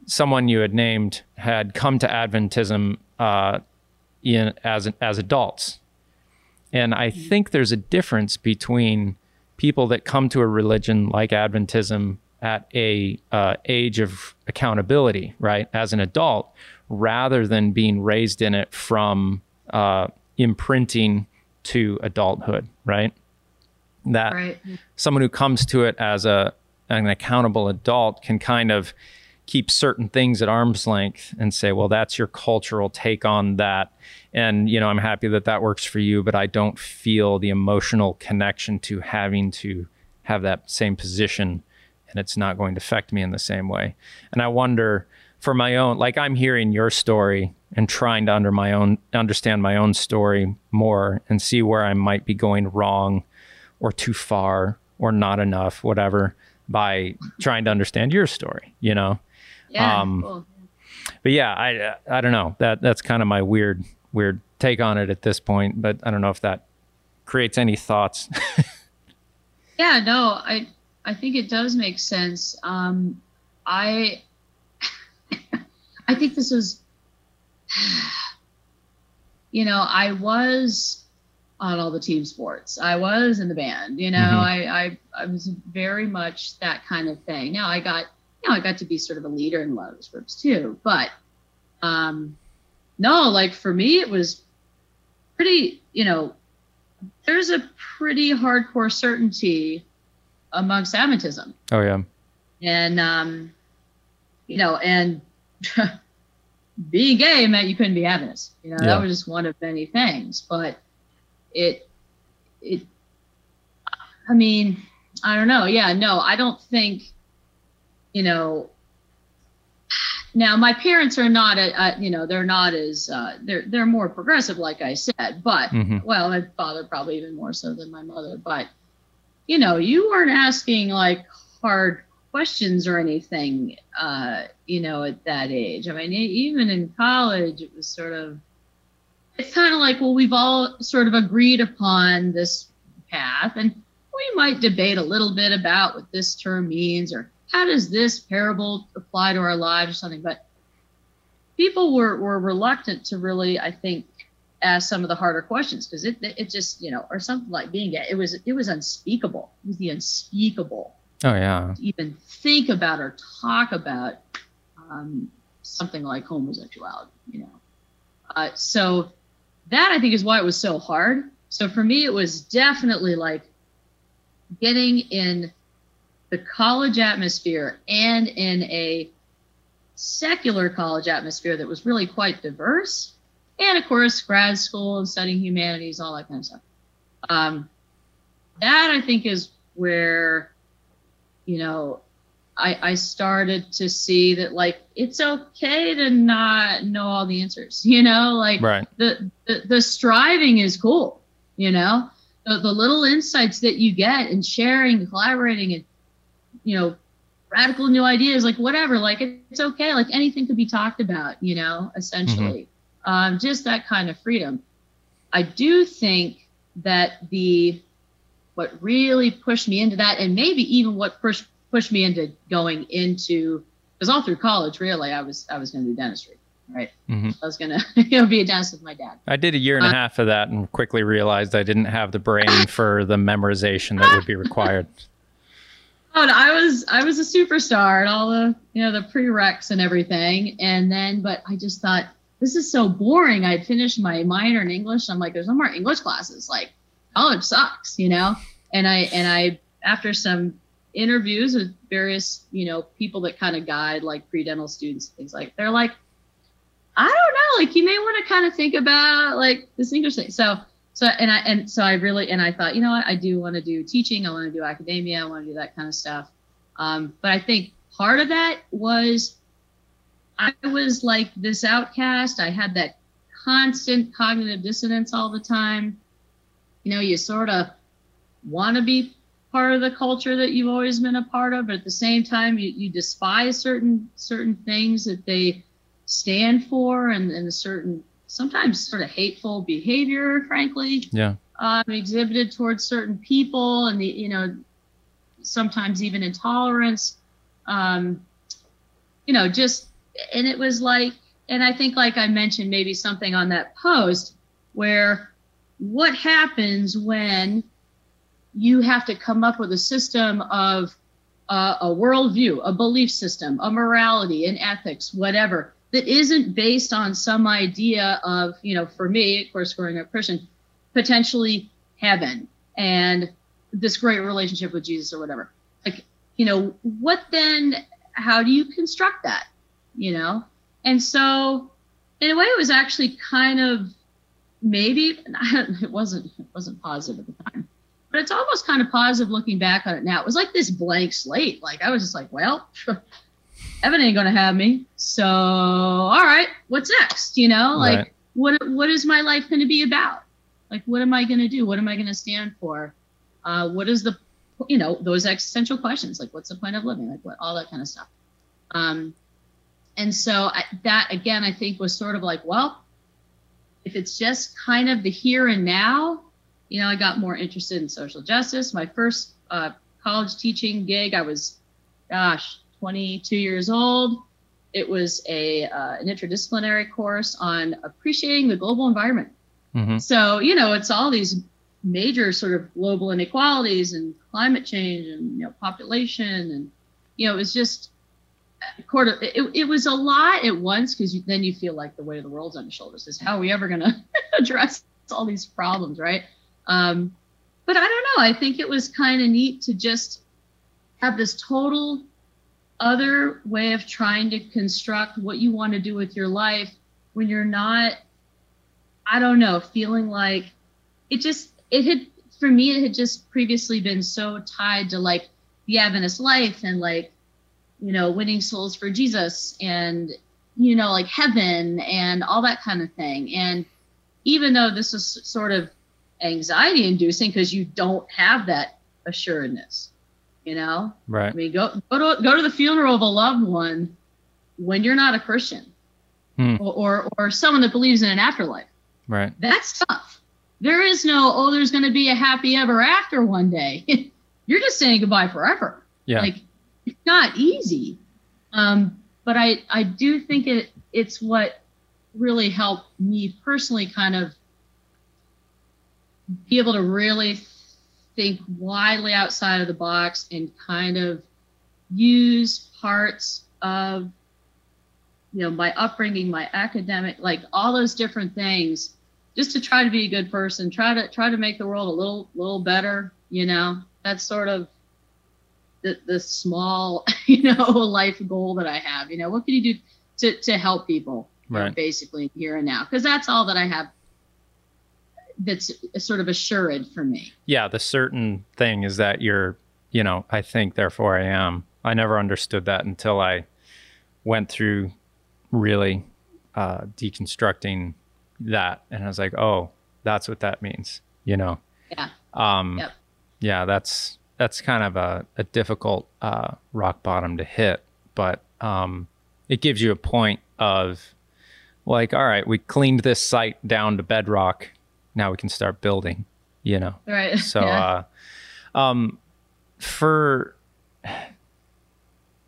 someone you had named had come to Adventism uh, in as as adults, and I mm-hmm. think there's a difference between people that come to a religion like Adventism at a uh, age of accountability, right, as an adult, rather than being raised in it from uh, imprinting to adulthood, right? That right. someone who comes to it as a an accountable adult can kind of keep certain things at arm's length and say, well, that's your cultural take on that. And, you know, I'm happy that that works for you, but I don't feel the emotional connection to having to have that same position and it's not going to affect me in the same way. And I wonder, for my own like i'm hearing your story and trying to under my own understand my own story more and see where i might be going wrong or too far or not enough whatever by trying to understand your story you know? Yeah, um, cool. but yeah i i don't know. That that's kind of my weird weird take on it at this point but i don't know if that creates any thoughts. Yeah no i i think it does make sense. Um i I think this was, you know, I was on all the team sports. I was in the band. You know, mm-hmm. I, I I was very much that kind of thing. Now I got you know I got to be sort of a leader in a lot of those groups too. But um, no, like for me it was pretty. You know, there's a pretty hardcore certainty amongst Adventism. Oh yeah. And um, you know, and being gay meant you couldn't be Adventist. You know, yeah. that was just one of many things. But it, it, I mean, I don't know. Yeah, no, I don't think, you know. Now, my parents are not, a, a you know, they're not as uh, they're they're more progressive, like I said. But mm-hmm. well, my father probably even more so than my mother. But you know, you weren't asking like hard questions or anything, uh, you know, at that age. I mean, even in college, it was sort of, it's kind of like, well, we've all sort of agreed upon this path, and we might debate a little bit about what this term means or how does this parable apply to our lives or something. But people were, were reluctant to really, I think, ask some of the harder questions because it, it just, you know, or something like being gay, it was, it was unspeakable. It was the unspeakable Oh yeah. even think about or talk about um, something like homosexuality, you know. Uh, so that I think is why it was so hard. So for me, it was definitely like getting in the college atmosphere and in a secular college atmosphere that was really quite diverse. And of course, grad school and studying humanities, all that kind of stuff. Um, that I think is where you know, I, I started to see that like it's okay to not know all the answers, you know, like right. the, the the striving is cool, you know, the, the little insights that you get and sharing, and collaborating, and you know, radical new ideas, like whatever, like it, it's okay, like anything could be talked about, you know, essentially, mm-hmm. um, just that kind of freedom. I do think that the what really pushed me into that, and maybe even what pushed pushed me into going into because all through college, really, I was I was going to do dentistry, right? Mm-hmm. I was going to you know be a dentist with my dad. I did a year and uh, a half of that, and quickly realized I didn't have the brain for the memorization that would be required. Oh, and I was I was a superstar and all the you know the prereqs and everything, and then but I just thought this is so boring. I'd finished my minor in English. I'm like, there's no more English classes. Like college sucks, you know. And I and I after some interviews with various you know people that kind of guide like pre-dental students things like they're like i don't know like you may want to kind of think about like this thing so so and I and so I really and I thought, you know what, I do want to do teaching, I want to do academia, I want to do that kind of stuff. Um, but I think part of that was I was like this outcast. I had that constant cognitive dissonance all the time. You know, you sort of want to be part of the culture that you've always been a part of, but at the same time, you, you despise certain certain things that they stand for and, and a certain sometimes sort of hateful behavior, frankly. Yeah. Um, exhibited towards certain people, and the you know, sometimes even intolerance. Um, you know, just and it was like, and I think like I mentioned maybe something on that post where what happens when you have to come up with a system of uh, a worldview, a belief system, a morality, an ethics, whatever that isn't based on some idea of, you know, for me, of course, growing up Christian, potentially heaven and this great relationship with Jesus or whatever. Like, you know, what then, how do you construct that, you know? And so, in a way, it was actually kind of maybe, it wasn't, it wasn't positive at the time, but it's almost kind of positive looking back on it now. It was like this blank slate. Like, I was just like, well, heaven ain't gonna have me. So all right, what's next? You know, like right. what what is my life gonna be about? Like what am I gonna do? What am I gonna stand for? Uh, what is the you know those existential questions like what's the point of living? Like what all that kind of stuff. Um, and so I, that again, I think was sort of like well, if it's just kind of the here and now, you know, I got more interested in social justice. My first uh, college teaching gig, I was, gosh, 22 years old. It was a uh, an interdisciplinary course on appreciating the global environment. Mm-hmm. So you know, it's all these major sort of global inequalities and climate change and you know population and you know it was just quarter it, it was a lot at once because then you feel like the weight of the world's on your shoulders is how are we ever going to address all these problems right um, but i don't know. I think it was kind of neat to just have this total other way of trying to construct what you want to do with your life when you're not i don't know feeling like it just it had for me it had just previously been so tied to like the adventist life and like you know winning souls for jesus and you know like heaven and all that kind of thing. And even though this is sort of anxiety inducing because you don't have that assuredness you know? Right. I mean go go to go to the funeral of a loved one when you're not a christian hmm. or, or, or someone that believes in an afterlife. Right. That's tough. There is no oh there's going to be a happy ever after one day. You're just saying goodbye forever. Yeah. Like it's not easy. Um but i i do think it it's what really helped me personally kind of be able to really think widely outside of the box and kind of use parts of you know my upbringing my academic like all those different things just to try to be a good person try to try to make the world a little little better you know? That's sort of the, the small you know life goal that i have you know? What can you do to to help people right. know, basically here and now? Because that's all that i have that's sort of assured for me. Yeah, the certain thing is that you're, you know, I think, therefore I am. I never understood that until I went through really uh, deconstructing that, and I was like, oh, that's what that means, you know. Yeah. Um, yep. Yeah, that's that's kind of a, a difficult uh, rock bottom to hit, but um, it gives you a point of like, all right, we cleaned this site down to bedrock now we can start building you know? Right. So yeah. uh um for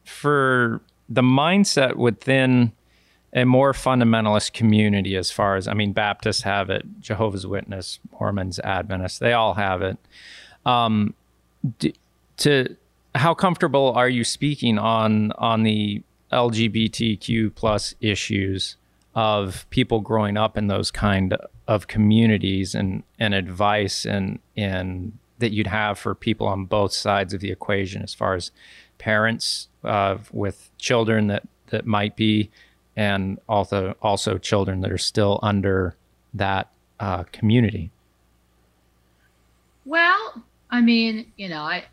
for the mindset within a more fundamentalist community as far as i mean baptists have it jehovah's witness mormons adventists they all have it. Um d- to how comfortable are you speaking on on the lgbtq plus issues of people growing up in those kind of communities and, and advice and, and that you'd have for people on both sides of the equation as far as parents uh, with children that, that might be and also also children that are still under that uh, community Well, I mean, you know, I,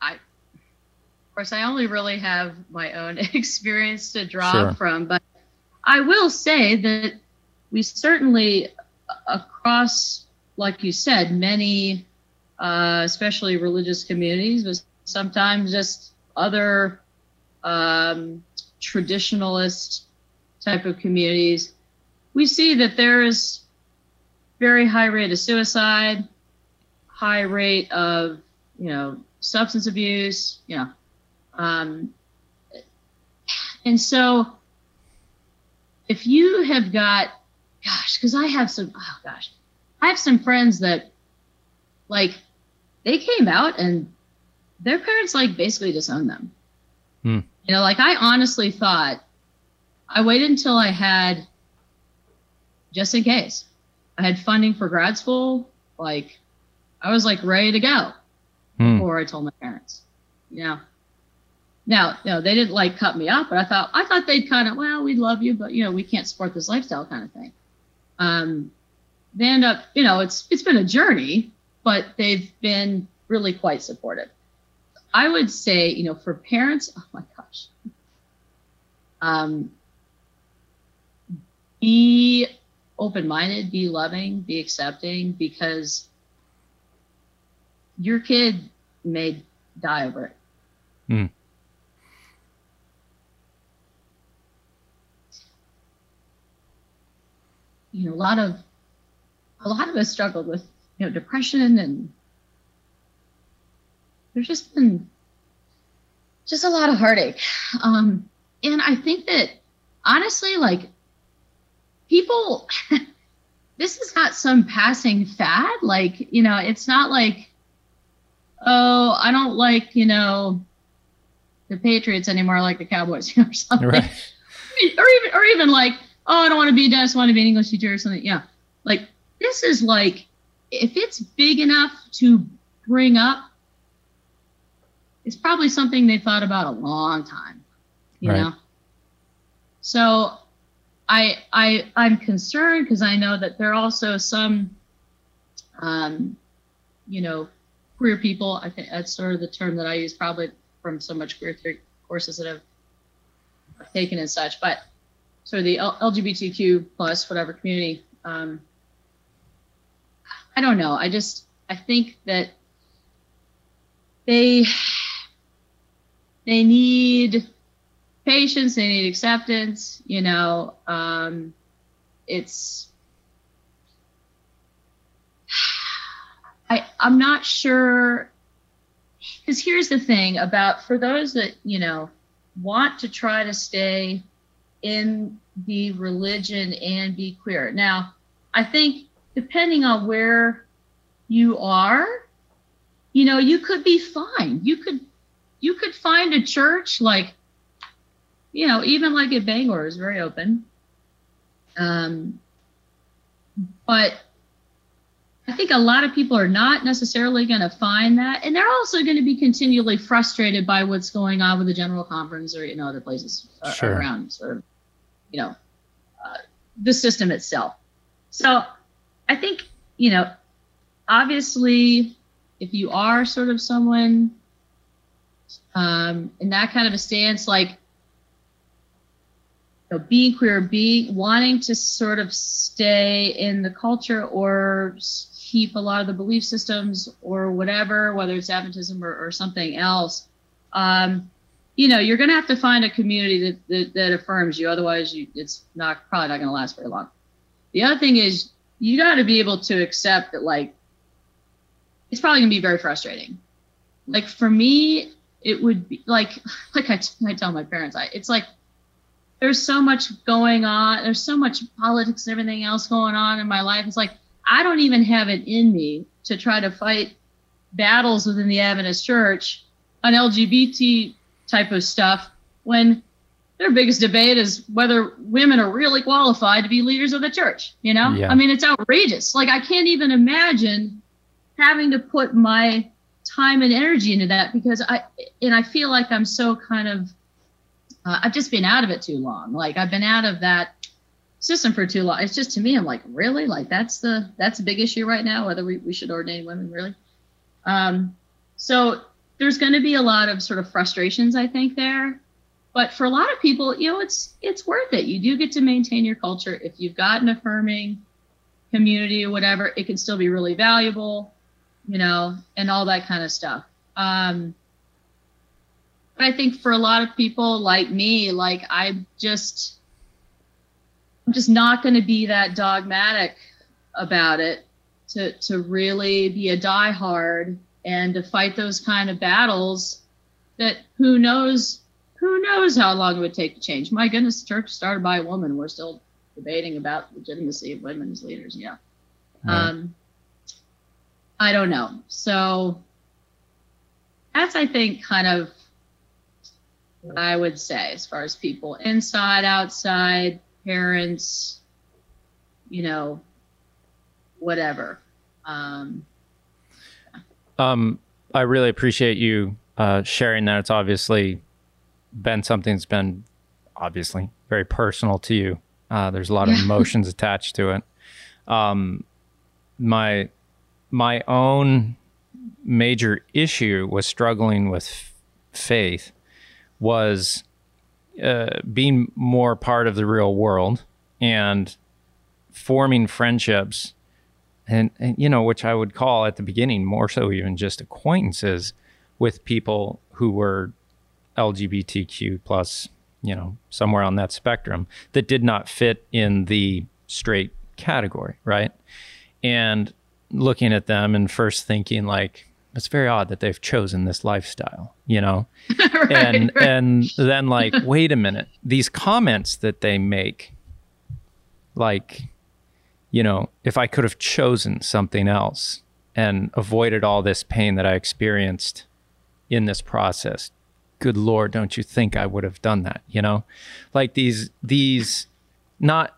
I, of course, I only really have my own experience to draw sure. from, but I will say that we certainly, across, like you said, many, uh, especially religious communities, but sometimes just other um, traditionalist type of communities, we see that there is very high rate of suicide, high rate of you know substance abuse, you know, um, and so if you have got, gosh, because I have some, oh gosh, I have some friends that like they came out and their parents like basically disowned them. Hmm. You know, like I honestly thought I waited until I had just in case. I had funding for grad school. Like I was like ready to go hmm. before I told my parents. You know. Now, you know, they didn't like cut me off, but I thought I thought they'd kind of, well, we love you, but you know, we can't support this lifestyle kind of thing. Um, they end up, you know, it's it's been a journey, but they've been really quite supportive. I would say, you know, for parents, oh my gosh, um, be open minded, be loving, be accepting, because your kid may die over it. Mm. You know, a lot of a lot of us struggled with you know depression and there's just been just a lot of heartache. Um, and I think that honestly, like people, this is not some passing fad. Like, you know, it's not like, oh, I don't like, you know, the Patriots anymore, like the Cowboys, or something. Right. Or even, or even like, oh, I don't want to be a dentist, I want to be an English teacher or something. Yeah. Like, this is like, if it's big enough to bring up it's probably something they thought about a long time, you right. know. So I I I'm concerned because I know that there are also some um you know queer people. I think that's sort of the term that I use probably from so much queer theory courses that I've taken and such, but sort of the LGBTQ plus whatever community. Um, I don't know. I just I think that they they need patience, they need acceptance, you know. Um, it's I I'm not sure because here's the thing about for those that, you know, want to try to stay in the religion and be queer. Now, I think depending on where you are, you know, you could be fine. You could you could find a church like, you know, even like at Bangor is very open. Um, but I think a lot of people are not necessarily going to find that, and they're also going to be continually frustrated by what's going on with the general conference or you know other places sure. around, sort of, you know, uh, the system itself. So I think you know, obviously, if you are sort of someone um, in that kind of a stance, like you know, being queer, being wanting to sort of stay in the culture or keep a lot of the belief systems or whatever, whether it's Adventism or, or something else. Um, you know, you're going to have to find a community that, that, that affirms you. Otherwise, you, it's not probably not going to last very long. The other thing is you got to be able to accept that, like, it's probably going to be very frustrating. Like for me, it would be like like I, I tell my parents I it's like there's so much going on there's so much politics and everything else going on in my life it's like I don't even have it in me to try to fight battles within the Adventist church on LGBT type of stuff when their biggest debate is whether women are really qualified to be leaders of the church. You know, yeah. I mean, it's outrageous. Like, I can't even imagine having to put my time and energy into that because I and I feel like I'm so kind of uh, I've just been out of it too long. Like I've been out of that system for too long. It's just to me, I'm like, really? Like that's the that's a big issue right now, whether we, we should ordain women, really. Um, so there's going to be a lot of sort of frustrations, I think, there. But for a lot of people, you know, it's it's worth it. You do get to maintain your culture. If you've got an affirming community or whatever, it can still be really valuable, you know, and all that kind of stuff. Um, but I think for a lot of people like me, like I'm just, I'm just not going to be that dogmatic about it. To to really be a diehard and to fight those kind of battles that who knows who knows how long it would take to change. My goodness, the church started by a woman. We're still debating about legitimacy of women as leaders. Yeah. Right. Um, I don't know. So that's, I think, kind of what I would say as far as people inside, outside, parents, you know, whatever. Um, um, I really appreciate you uh, sharing that. It's obviously been something that's been obviously very personal to you. Uh, there's a lot of emotions attached to it. Um, my my own major issue was struggling with f- faith was uh, being more part of the real world and forming friendships and, and, you know which i would call at the beginning more so even just acquaintances with people who were lgbtq plus you know somewhere on that spectrum that did not fit in the straight category right? And looking at them and first thinking like it's very odd that they've chosen this lifestyle you know? Right, and right. and then like wait a minute. These comments that they make like you know if i could have chosen something else and avoided all this pain that i experienced in this process good lord don't you think i would have done that you know? Like these these not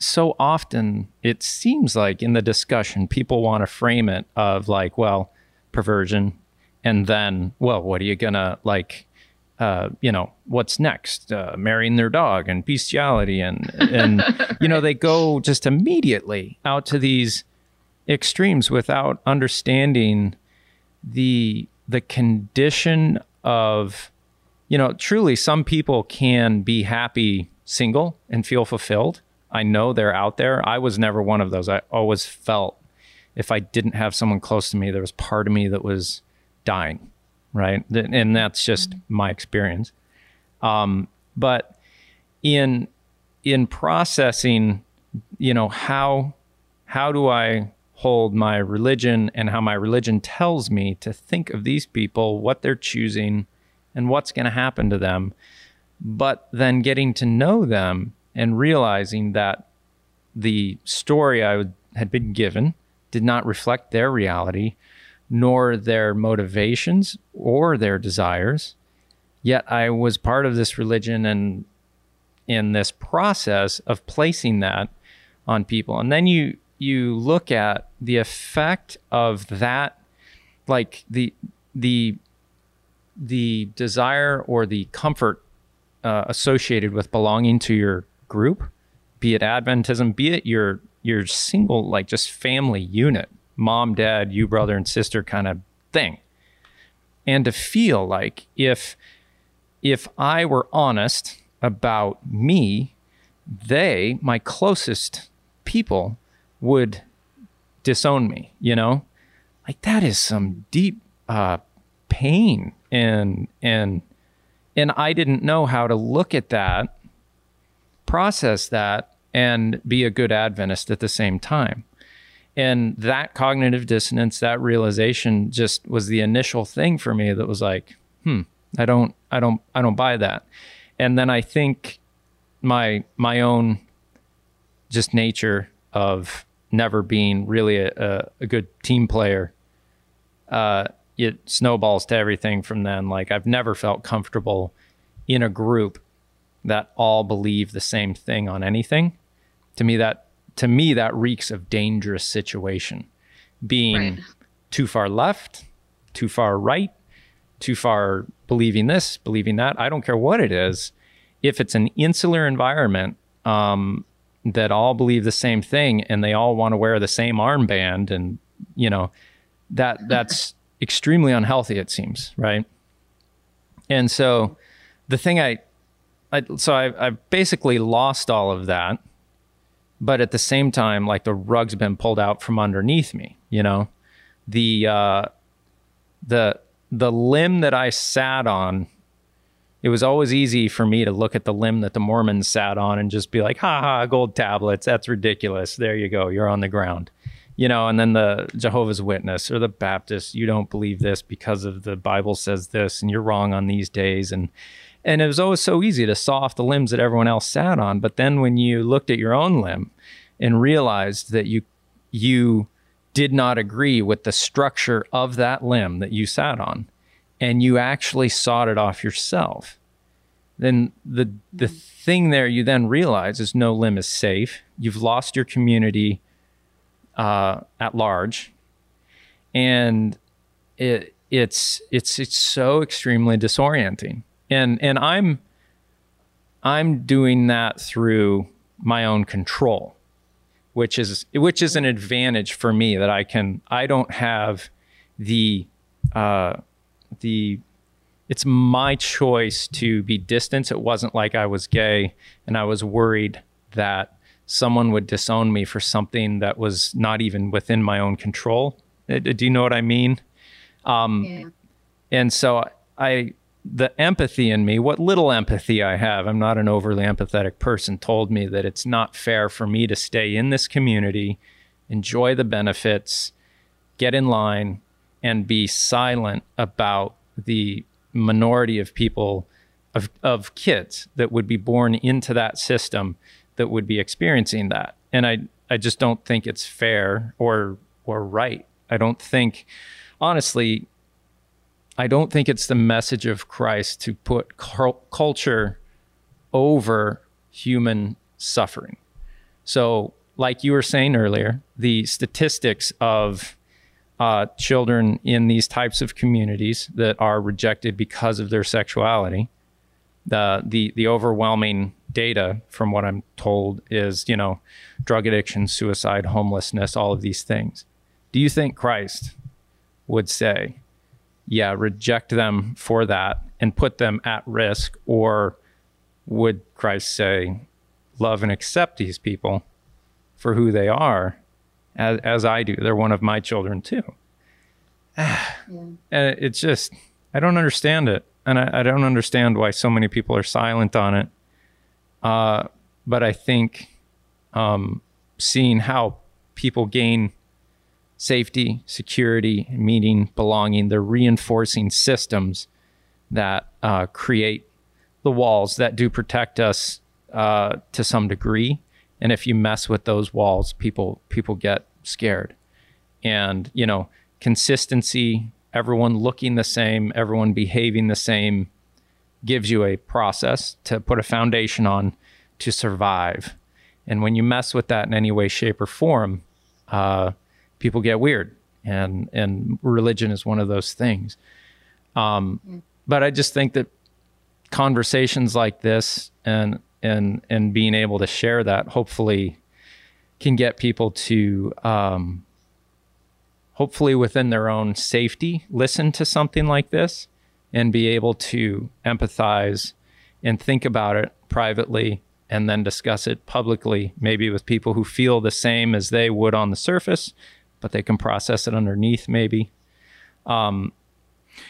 so often it seems like in the discussion people want to frame it of like well perversion and then well what are you gonna like uh, you know what's next uh, marrying their dog and bestiality and and you know they go just immediately out to these extremes without understanding the the condition of you know truly some people can be happy single and feel fulfilled I know they're out there. I was never one of those. I always felt if I didn't have someone close to me, there was part of me that was dying, right? And that's just mm-hmm. my experience. Um, but in in processing, you know how how do I hold my religion and how my religion tells me to think of these people, what they're choosing, and what's going to happen to them, but then getting to know them and realizing that the story I had been given did not reflect their reality, nor their motivations or their desires. Yet I was part of this religion and in this process of placing that on people. And then you you look at the effect of that like the the the desire or the comfort uh, associated with belonging to your group, be it Adventism, be it your your single like just family unit, mom, dad, you brother and sister kind of thing. And to feel like if if I were honest about me, they, my closest people, would disown me, you know? Like that is some deep uh, pain and and and I didn't know how to look at that process that and be a good Adventist at the same time. And that cognitive dissonance, that realization just was the initial thing for me that was like, hmm, I don't, I don't, I don't buy that. And then I think my, my own just nature of never being really a, a, a good team player, uh, it snowballs to everything from then. Like I've never felt comfortable in a group that all believe the same thing on anything to me that to me that reeks of dangerous situation being right. too far left too far right too far believing this believing that i don't care what it is if it's an insular environment um, that all believe the same thing and they all want to wear the same armband and you know that that's extremely unhealthy, it seems, right? And so the thing I, I so I, I've basically lost all of that, but at the same time, like the rug's been pulled out from underneath me, you know, the, uh, the, the limb that I sat on, it was always easy for me to look at the limb that the Mormons sat on and just be like, ha ha, gold tablets. That's ridiculous. There you go. You're on the ground you know, and then the Jehovah's Witness or the Baptist, you don't believe this because of the Bible says this, and you're wrong on these days, and and it was always so easy to saw off the limbs that everyone else sat on. But then when you looked at your own limb and realized that you you did not agree with the structure of that limb that you sat on, and you actually sawed it off yourself, then the the thing there you then realize is no limb is safe. You've lost your community uh, at large, and it it's it's it's so extremely disorienting. And and I'm I'm doing that through my own control, which is which is an advantage for me that I can I don't have the uh, the it's my choice to be distant. It wasn't like I was gay and I was worried that someone would disown me for something that was not even within my own control. Uh, do you know what I mean? Um, yeah. And so I, the empathy in me, what little empathy I have, I'm not an overly empathetic person, told me that it's not fair for me to stay in this community, enjoy the benefits, get in line, and be silent about the minority of people, of, of kids that would be born into that system that would be experiencing that. And I I just don't think it's fair or or right. I don't think honestly I don't think it's the message of Christ to put culture over human suffering. So, like you were saying earlier, the statistics of uh, children in these types of communities that are rejected because of their sexuality, the the the overwhelming data from what I'm told is, you know, drug addiction, suicide, homelessness, all of these things. Do you think Christ would say, yeah, reject them for that and put them at risk? Or would Christ say, love and accept these people for who they are, as, as I do? They're one of my children too. yeah. And it's just, I don't understand it. And I, I don't understand why so many people are silent on it uh, but I think um, seeing how people gain safety, security, meaning, belonging, they're reinforcing systems that uh, create the walls that do protect us uh, to some degree. And if you mess with those walls, people people get scared. And you know, consistency, everyone looking the same, everyone behaving the same, gives you a process to put a foundation on to survive. And when you mess with that in any way, shape, or form, uh, people get weird. And and religion is one of those things. Um. But I just think that conversations like this and and and being able to share that hopefully can get people to um, hopefully within their own safety listen to something like this and be able to empathize and think about it privately and then discuss it publicly, maybe with people who feel the same as they would on the surface, but they can process it underneath, maybe. Um,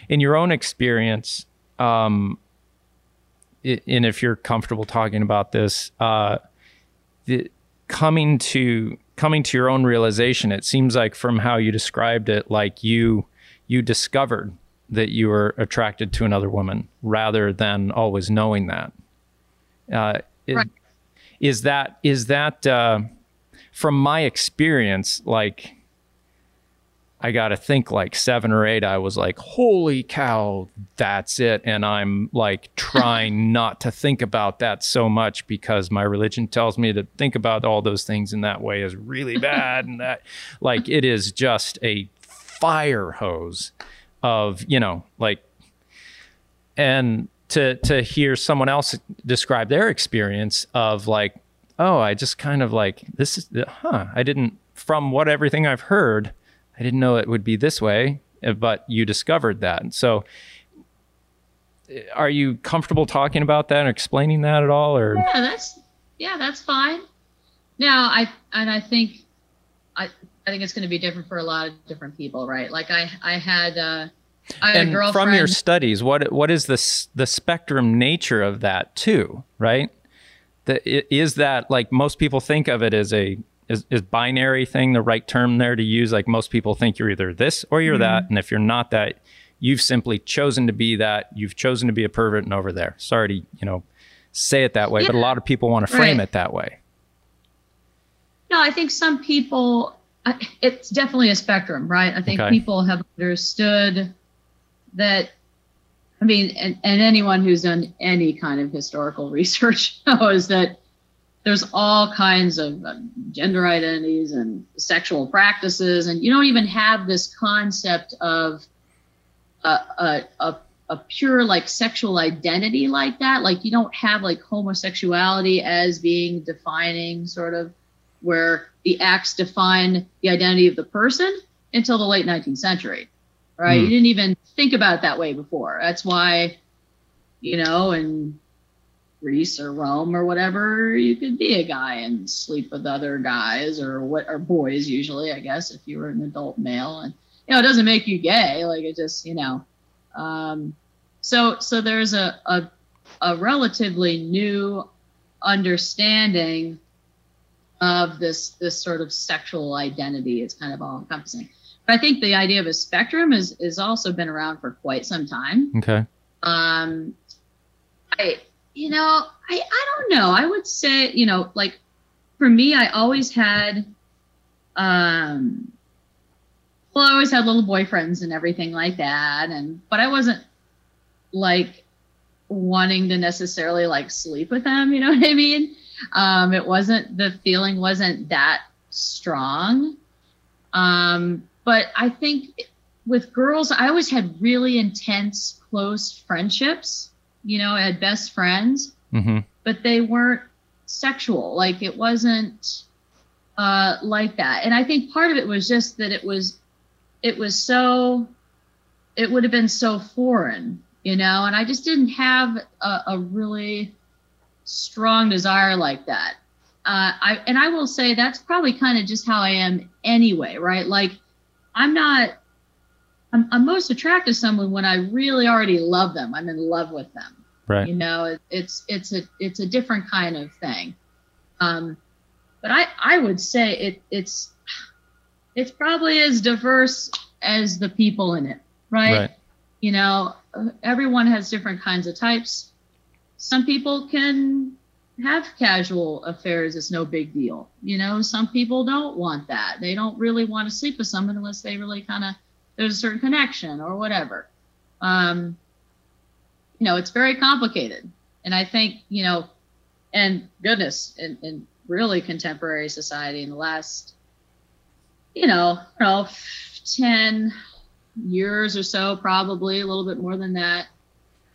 in your own experience, um, and if you're comfortable talking about this, uh, the, coming to coming to your own realization, it seems like from how you described it, like you you discovered that you were attracted to another woman rather than always knowing that. Uh, right. Is that is that uh, from my experience? Like, I got to think like seven or eight. I was like, "Holy cow, that's it!" And I'm like trying not to think about that so much because my religion tells me to think about all those things in that way is really bad, and that like it is just a fire hose of you know like and to to hear someone else describe their experience of like oh i just kind of like this is huh i didn't from what everything i've heard i didn't know it would be this way uh, but you discovered that. So, uh, are you comfortable talking about that or explaining that at all? Or yeah, that's yeah, that's fine. Now, I and I think I I think it's going to be different for a lot of different people, right? Like I I had. Uh, I had a girlfriend. and from your studies, what what is the the spectrum nature of that too, right? The, is that like most people think of it as a is, is binary thing the right term there to use? Like most people think you're either this or you're mm-hmm. that, and if you're not that, you've simply chosen to be that. You've chosen to be a pervert and over there. Sorry to you know say it that way, yeah. but a lot of people want to frame right. it that way. No, I think some people. It's definitely a spectrum, right? I think okay. people have understood that I mean, and, and anyone who's done any kind of historical research knows that there's all kinds of uh, gender identities and sexual practices, and you don't even have this concept of a, a, a, a pure like sexual identity like that. Like you don't have like homosexuality as being defining sort of where the acts define the identity of the person until the late 19th century right? Mm. You didn't even think about it that way before. That's why, you know, in Greece or Rome or whatever, you could be a guy and sleep with other guys or what or boys usually, I guess, if you were an adult male. And you know, it doesn't make you gay. Like it just, you know. Um, so so there's a, a a relatively new understanding of this this sort of sexual identity. It's kind of all encompassing. But I think the idea of a spectrum is is also been around for quite some time. Okay. Um, I you know I I don't know. I would say you know like for me I always had um well I always had little boyfriends and everything like that and but I wasn't like wanting to necessarily like sleep with them you know what i mean um it wasn't the feeling wasn't that strong um but I think with girls, I always had really intense, close friendships. You know, I had best friends, mm-hmm. but they weren't sexual. Like it wasn't uh, like that. And I think part of it was just that it was, it was so, it would have been so foreign, you know. And I just didn't have a, a really strong desire like that. Uh, I and I will say that's probably kind of just how I am anyway, right? Like I'm not. I'm, I'm most attracted to someone when I really already love them. I'm in love with them. Right. You know, it, it's it's a it's a different kind of thing. Um, but I I would say it it's it's probably as diverse as the people in it, right? right? You know, everyone has different kinds of types. Some people can have casual affairs it's no big deal you know some people don't want that they don't really want to sleep with someone unless they really kind of there's a certain connection or whatever. Um you know it's very complicated. And i think you know and goodness in, in really contemporary society in the last you know, know 10 years or so probably a little bit more than that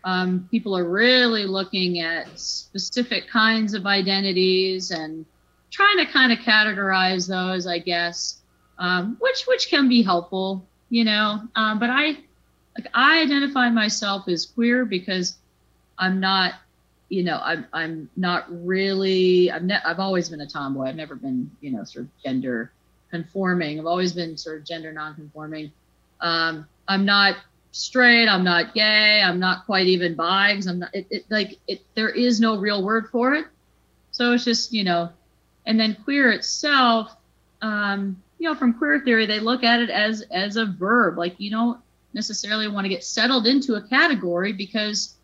um, people are really looking at specific kinds of identities and trying to kind of categorize those, I guess, um, which which can be helpful, you know. Um, but I like I identify myself as queer because I'm not, you know, I'm I'm not really. I've ne- I've always been a tomboy. I've never been, you know, sort of gender conforming. I've always been sort of gender nonconforming. Um, I'm not straight i'm not gay i'm not quite even bi because i'm not it, it like it there is no real word for it so it's just you know and then queer itself um you know from queer theory they look at it as as a verb. Like you don't necessarily want to get settled into a category because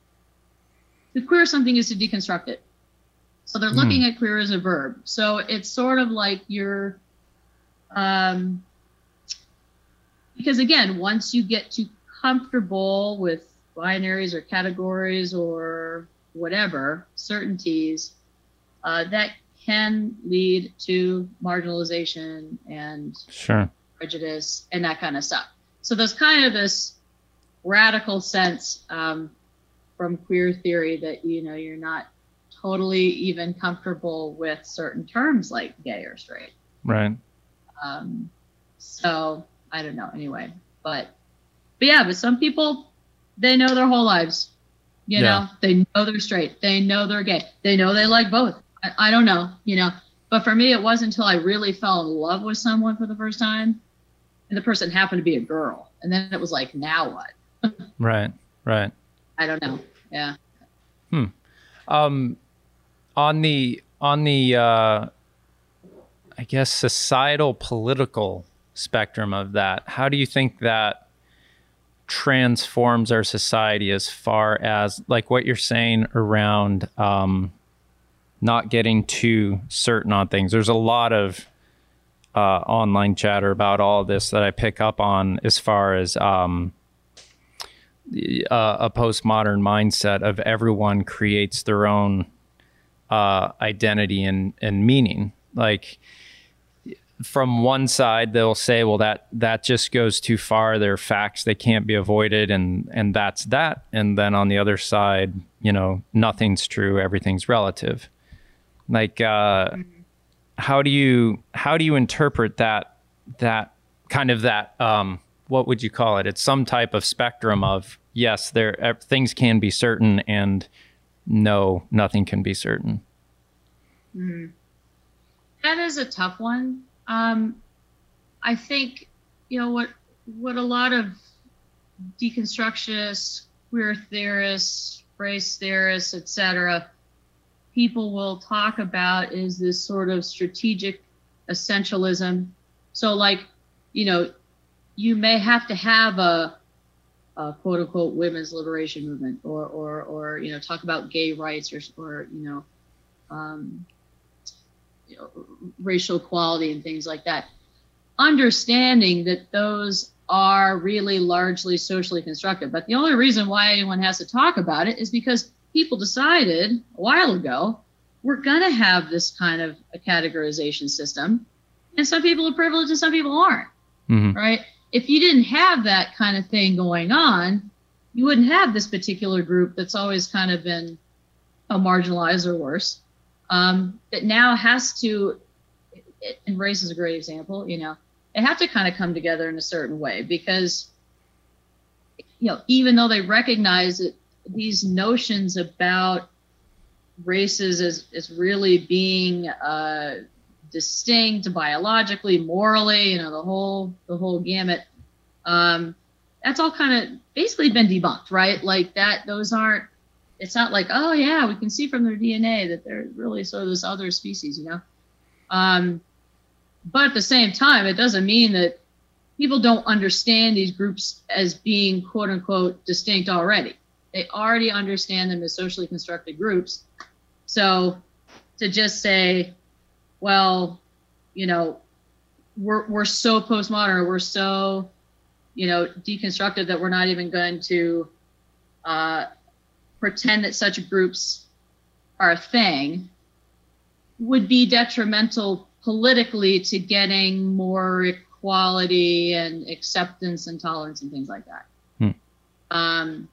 to queer something is to deconstruct it. So they're mm. looking at queer as a verb. So it's sort of like you're um because again once you get to comfortable with binaries or categories or whatever certainties, uh, that can lead to marginalization and sure. prejudice and that kind of stuff. So there's kind of this radical sense um, from queer theory that you know you're not totally even comfortable with certain terms like gay or straight. Right. Um, so I don't know. Anyway, but but yeah, but some people they know their whole lives. You Yeah. know, they know they're straight. They know they're gay. They know they like both. I, I don't know, you know. But for me, it wasn't until I really fell in love with someone for the first time, and the person happened to be a girl, and then it was like, now what? Right. Right. I don't know. Yeah. Hmm. Um, on the on the uh, I guess societal political spectrum of that, how do you think that transforms our society as far as like what you're saying around um, not getting too certain on things? There's a lot of uh, online chatter about all this that I pick up on as far as um, uh, a postmodern mindset of everyone creates their own uh, identity and, and meaning. Like from one side, they'll say, "Well, that that just goes too far. They're facts; they can't be avoided, and and that's that." And then on the other side, you know, nothing's true; everything's relative. Like, uh, how do you how do you interpret that that kind of that um, what would you call it? It's some type of spectrum of yes, there things can be certain, and no, nothing can be certain. Mm. That is a tough one. Um, I think you know what what a lot of deconstructionists, queer theorists, race theorists, etc., people will talk about is this sort of strategic essentialism. So, like, you know, you may have to have a, a quote unquote women's liberation movement, or or or you know, talk about gay rights, or or you know. Um, you know, racial equality and things like that. Understanding that those are really largely socially constructed. But the only reason why anyone has to talk about it is because people decided a while ago we're going to have this kind of a categorization system. And some people are privileged and some people aren't, Mhm. right? If you didn't have that kind of thing going on, you wouldn't have this particular group that's always kind of been uh, marginalized or worse um, that now has to, it- and race is a great example, you know, they have to kind of come together in a certain way because, you know, even though they recognize that these notions about races as, as really being uh, distinct biologically, morally, you know, the whole, the whole gamut, um, that's all kind of basically been debunked, right? Like that, those aren't it's not like oh yeah we can see from their dna that they're really sort of this other species you know um, but at the same time it doesn't mean that people don't understand these groups as being quote unquote distinct already they already understand them as socially constructed groups so to just say well you know we're, we're so postmodern we're so you know deconstructed that we're not even going to uh, pretend that such groups are a thing would be detrimental politically to getting more equality and acceptance and tolerance and things like that. Hmm. Um,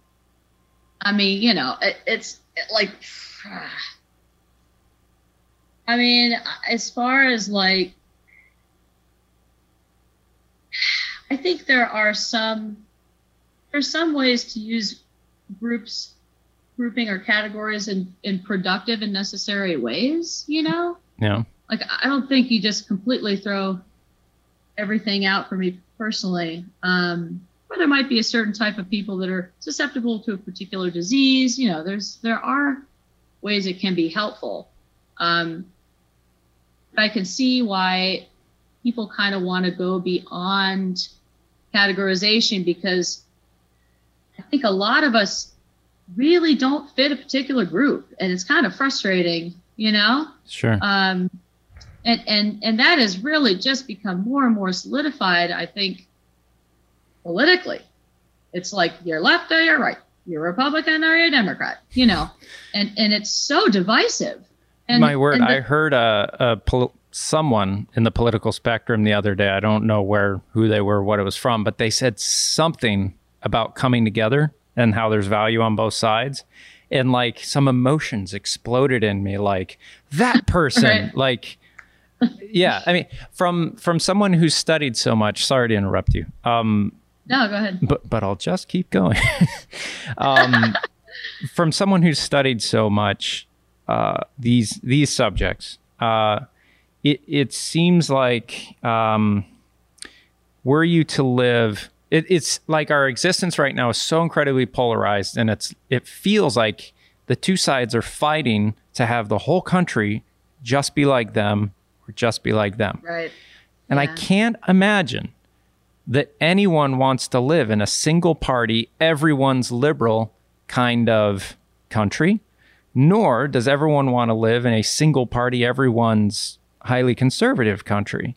I mean, you know, it, it's like, I mean, as far as like, I think there are some, there's some ways to use groups grouping or categories in, in productive and necessary ways, you know? Yeah. Like, I don't think you just completely throw everything out for me personally. Um, or there might be a certain type of people that are susceptible to a particular disease. You know, there's there are ways it can be helpful. Um, but I can see why people kind of want to go beyond categorization because I think a lot of us really don't fit a particular group, and it's kind of frustrating, you know. Sure. Um, and and and that has really just become more and more solidified. I think politically, it's like you're left or you're right, you're Republican or you're Democrat, you know, and and it's so divisive. And, My word, the- I heard a, a pol- someone in the political spectrum the other day. I don't know where, who they were, what it was from, but they said something about coming together and how there's value on both sides. And like some emotions exploded in me, like that person, Right. like, yeah. I mean, from from someone who's studied so much. Sorry to interrupt you. Um, No, go ahead. But but I'll just keep going. um, from someone who's studied so much uh, these these subjects, uh, it it seems like um, were you to live, it, it's like our existence right now is so incredibly polarized, and it's it feels like the two sides are fighting to have the whole country just be like them or just be like them. Right. And Yeah. I can't imagine that anyone wants to live in a single party, everyone's liberal kind of country, nor does everyone want to live in a single party, everyone's highly conservative country.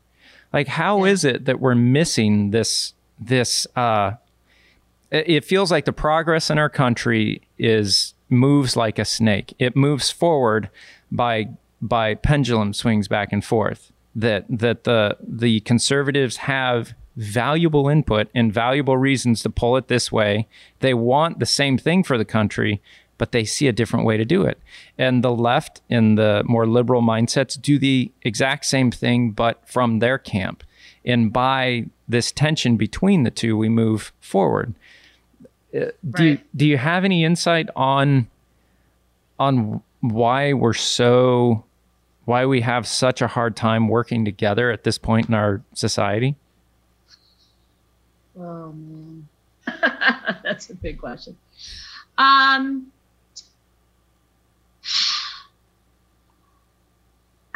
Like, how is it that we're missing this? This uh, it it feels like the progress in our country is moves like a snake. It moves forward by by pendulum swings back and forth. That that the the conservatives have valuable input and valuable reasons to pull it this way. They want the same thing for the country, but they see a different way to do it. And the left and the more liberal mindsets do the exact same thing, but from their camp. And by this tension between the two, we move forward. Uh, Do you, do you have any insight on on why we're so why we have such a hard time working together at this point in our society? Oh man, that's a big question. Um,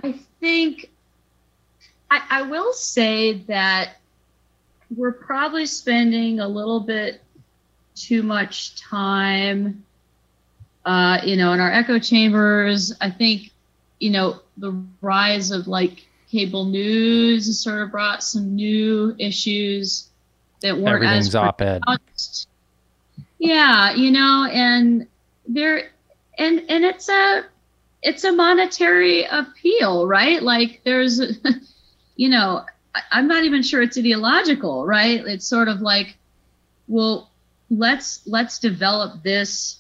I think I, I will say that we're probably spending a little bit too much time, uh, you know, in our echo chambers. I think, you know, the rise of like cable news has sort of brought some new issues that weren't Everything's op-ed. Yeah, you know, and there, and and it's a it's a monetary appeal, right? Like there's, you know, I'm not even sure it's ideological, right? It's sort of like, well, let's let's develop this,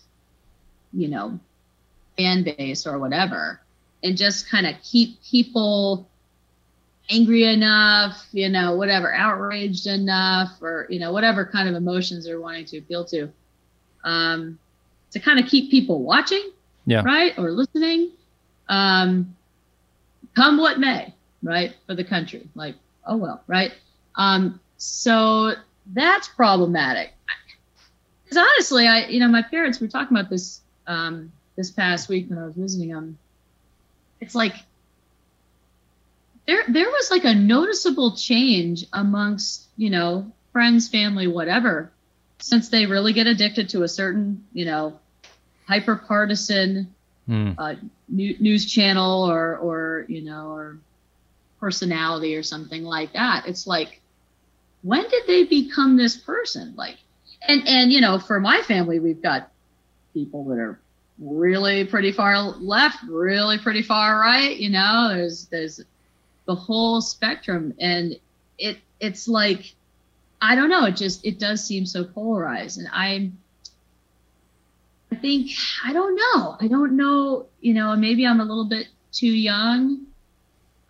you know, fan base or whatever, and just kind of keep people angry enough, you know, whatever, outraged enough, or you know, whatever kind of emotions they're wanting to appeal to, um, to kind of keep people watching, Yeah. right, or listening, um, come what may, right, for the country. Like, oh well, right. Um, so that's problematic. Because honestly, I, you know, my parents were talking about this um, this past week when I was visiting them. It's like there there was like a noticeable change amongst you know friends family whatever since they really get addicted to a certain you know hyper partisan Hmm. uh, new, news channel or or you know or personality or something like that it's like when did they become this person like and and you know for my family we've got people that are really pretty far left really pretty far right you know there's there's the whole spectrum and it it's like i don't know it just it does seem so polarized and i'm i think i don't know i don't know you know maybe i'm a little bit too young.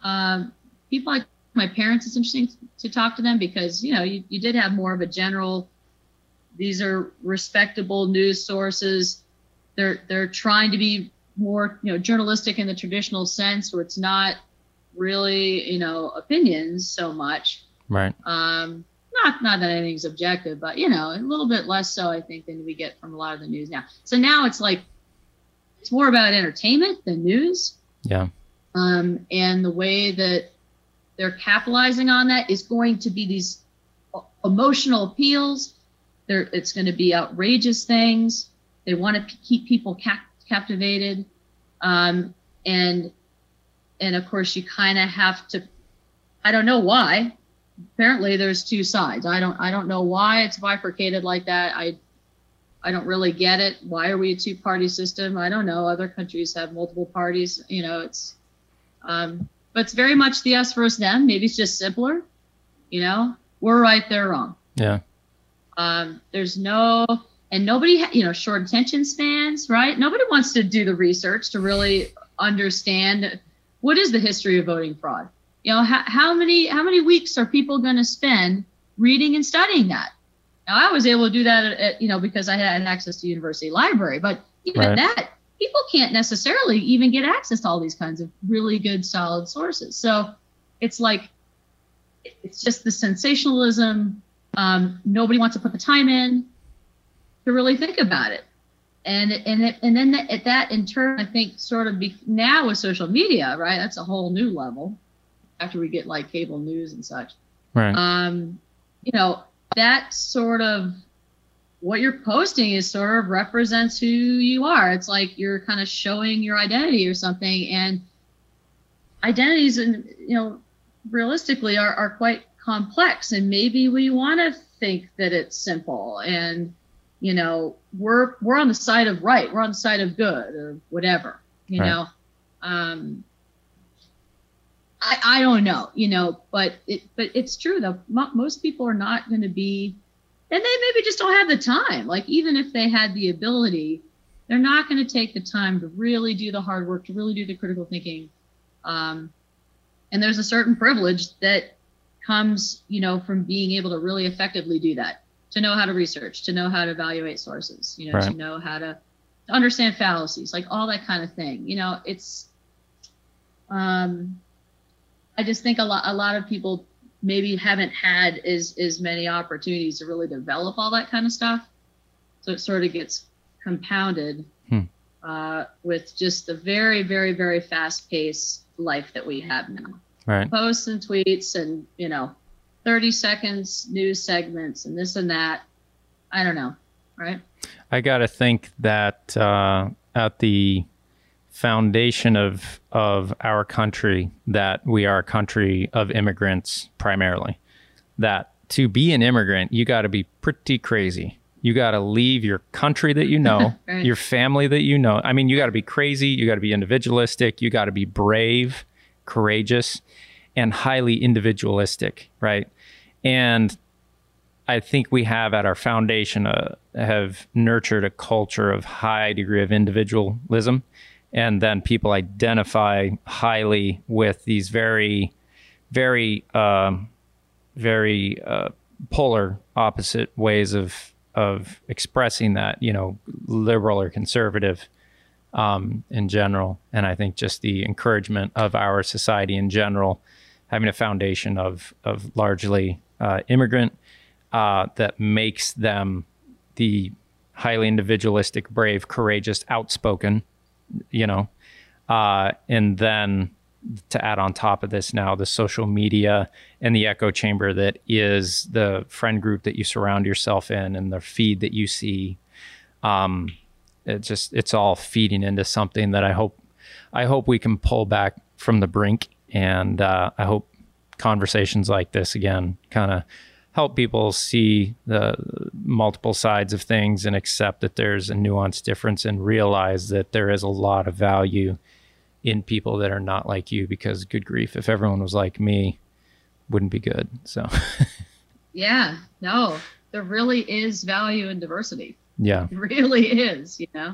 Um people like my parents it's interesting to talk to them because you know you, you did have more of a general these are respectable news sources. They're they're trying to be more you know journalistic in the traditional sense where it's not really you know opinions so much Right. um not not that anything's objective but you know a little bit less so i think than we get from a lot of the news now so now it's like it's more about entertainment than news Yeah. um, and the way that they're capitalizing on that is going to be these emotional appeals. There, it's going to be outrageous things. They want to p- keep people cap- captivated, um, and and of course you kind of have to. I don't know why. Apparently, there's two sides. I don't. I don't know why it's bifurcated like that. I I don't really get it. Why are we a two-party system? I don't know. Other countries have multiple parties. You know, it's um, but it's very much the us versus them. Maybe it's just simpler. You know, we're right, they're wrong. Yeah. Um, there's no, and nobody, ha- you know, short attention spans, right? Nobody wants to do the research to really understand what is the history of voting fraud. You know, how, how many how many weeks are people going to spend reading and studying that? Now I was able to do that, at, at, you know, because I had access to university library. But even Right. that, people can't necessarily even get access to all these kinds of really good, solid sources. So it's like it's just the sensationalism. Um, nobody wants to put the time in to really think about it. And and it, and then that, that in turn, I think, sort of be, now with social media, right? That's a whole new level. After we get like cable news and such, Right. um, you know, that sort of what you're posting is sort of represents who you are. It's like you're kind of showing your identity or something, and identities, and you know, realistically, are are quite complex. And maybe we want to think that it's simple, and you know, we're we're on the side of right, we're on the side of good, or whatever. You Right. know, um, I, I don't know, you know, but it but it's true though. Most people are not going to be, and they maybe just don't have the time. Like even if they had the ability, they're not going to take the time to really do the hard work, to really do the critical thinking. Um, and there's a certain privilege that comes, you know, from being able to really effectively do that. To know how to research, to know how to evaluate sources, you know, to know how to, to understand fallacies, like all that kind of thing. You know, it's um I just think a lot a lot of people maybe haven't had as as many opportunities to really develop all that kind of stuff. So it sort of gets compounded Hmm. uh, with just the very, very, very fast paced life that we have now. Right. Posts and tweets and, you know, 30 seconds news segments and this and that. I don't know. Right. I got to think that uh, at the foundation of of our country, that we are a country of immigrants primarily. That to be an immigrant, you got to be pretty crazy. You got to leave your country that you know, Right. your family that you know. I mean, you got to be crazy. You got to be individualistic. You got to be brave, courageous, and highly individualistic, right? And I think we have at our foundation uh, have nurtured a culture of high degree of individualism, and then people identify highly with these very, very, um, very uh, polar opposite ways of of expressing that. You know, liberal or conservative um, in general, and I think just the encouragement of our society in general, having a foundation of of largely uh, immigrant uh, that makes them the highly individualistic, brave, courageous, outspoken, you know, uh, and then to add on top of this now the social media and the echo chamber that is the friend group that you surround yourself in and the feed that you see um it just it's all feeding into something that i hope i hope we can pull back from the brink and uh, i hope conversations like this again kind of help people see the multiple sides of things and accept that there's a nuanced difference and realize that there is a lot of value in people that are not like you because good grief if everyone was like me wouldn't be good so Yeah. No, there really is value in diversity. yeah It really is, you know?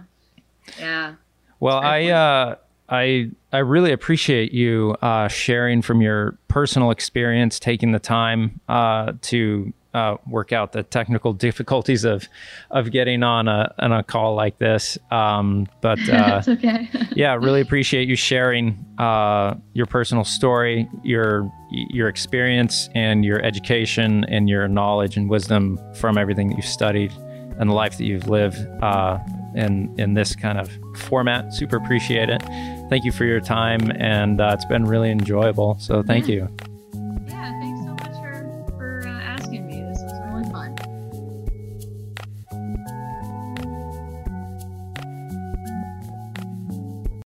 Yeah. Well, I uh, I I really appreciate you uh, sharing from your personal experience, taking the time uh, to uh, work out the technical difficulties of of getting on a on a call like this. Um, but uh, okay. yeah, really appreciate you sharing uh, your personal story, your your experience, and your education, and your knowledge and wisdom from everything that you've studied and the life that you've lived uh, in in this kind of format. Super appreciate it. Thank you for your time, and uh, it's been really enjoyable. So thank Yeah. you.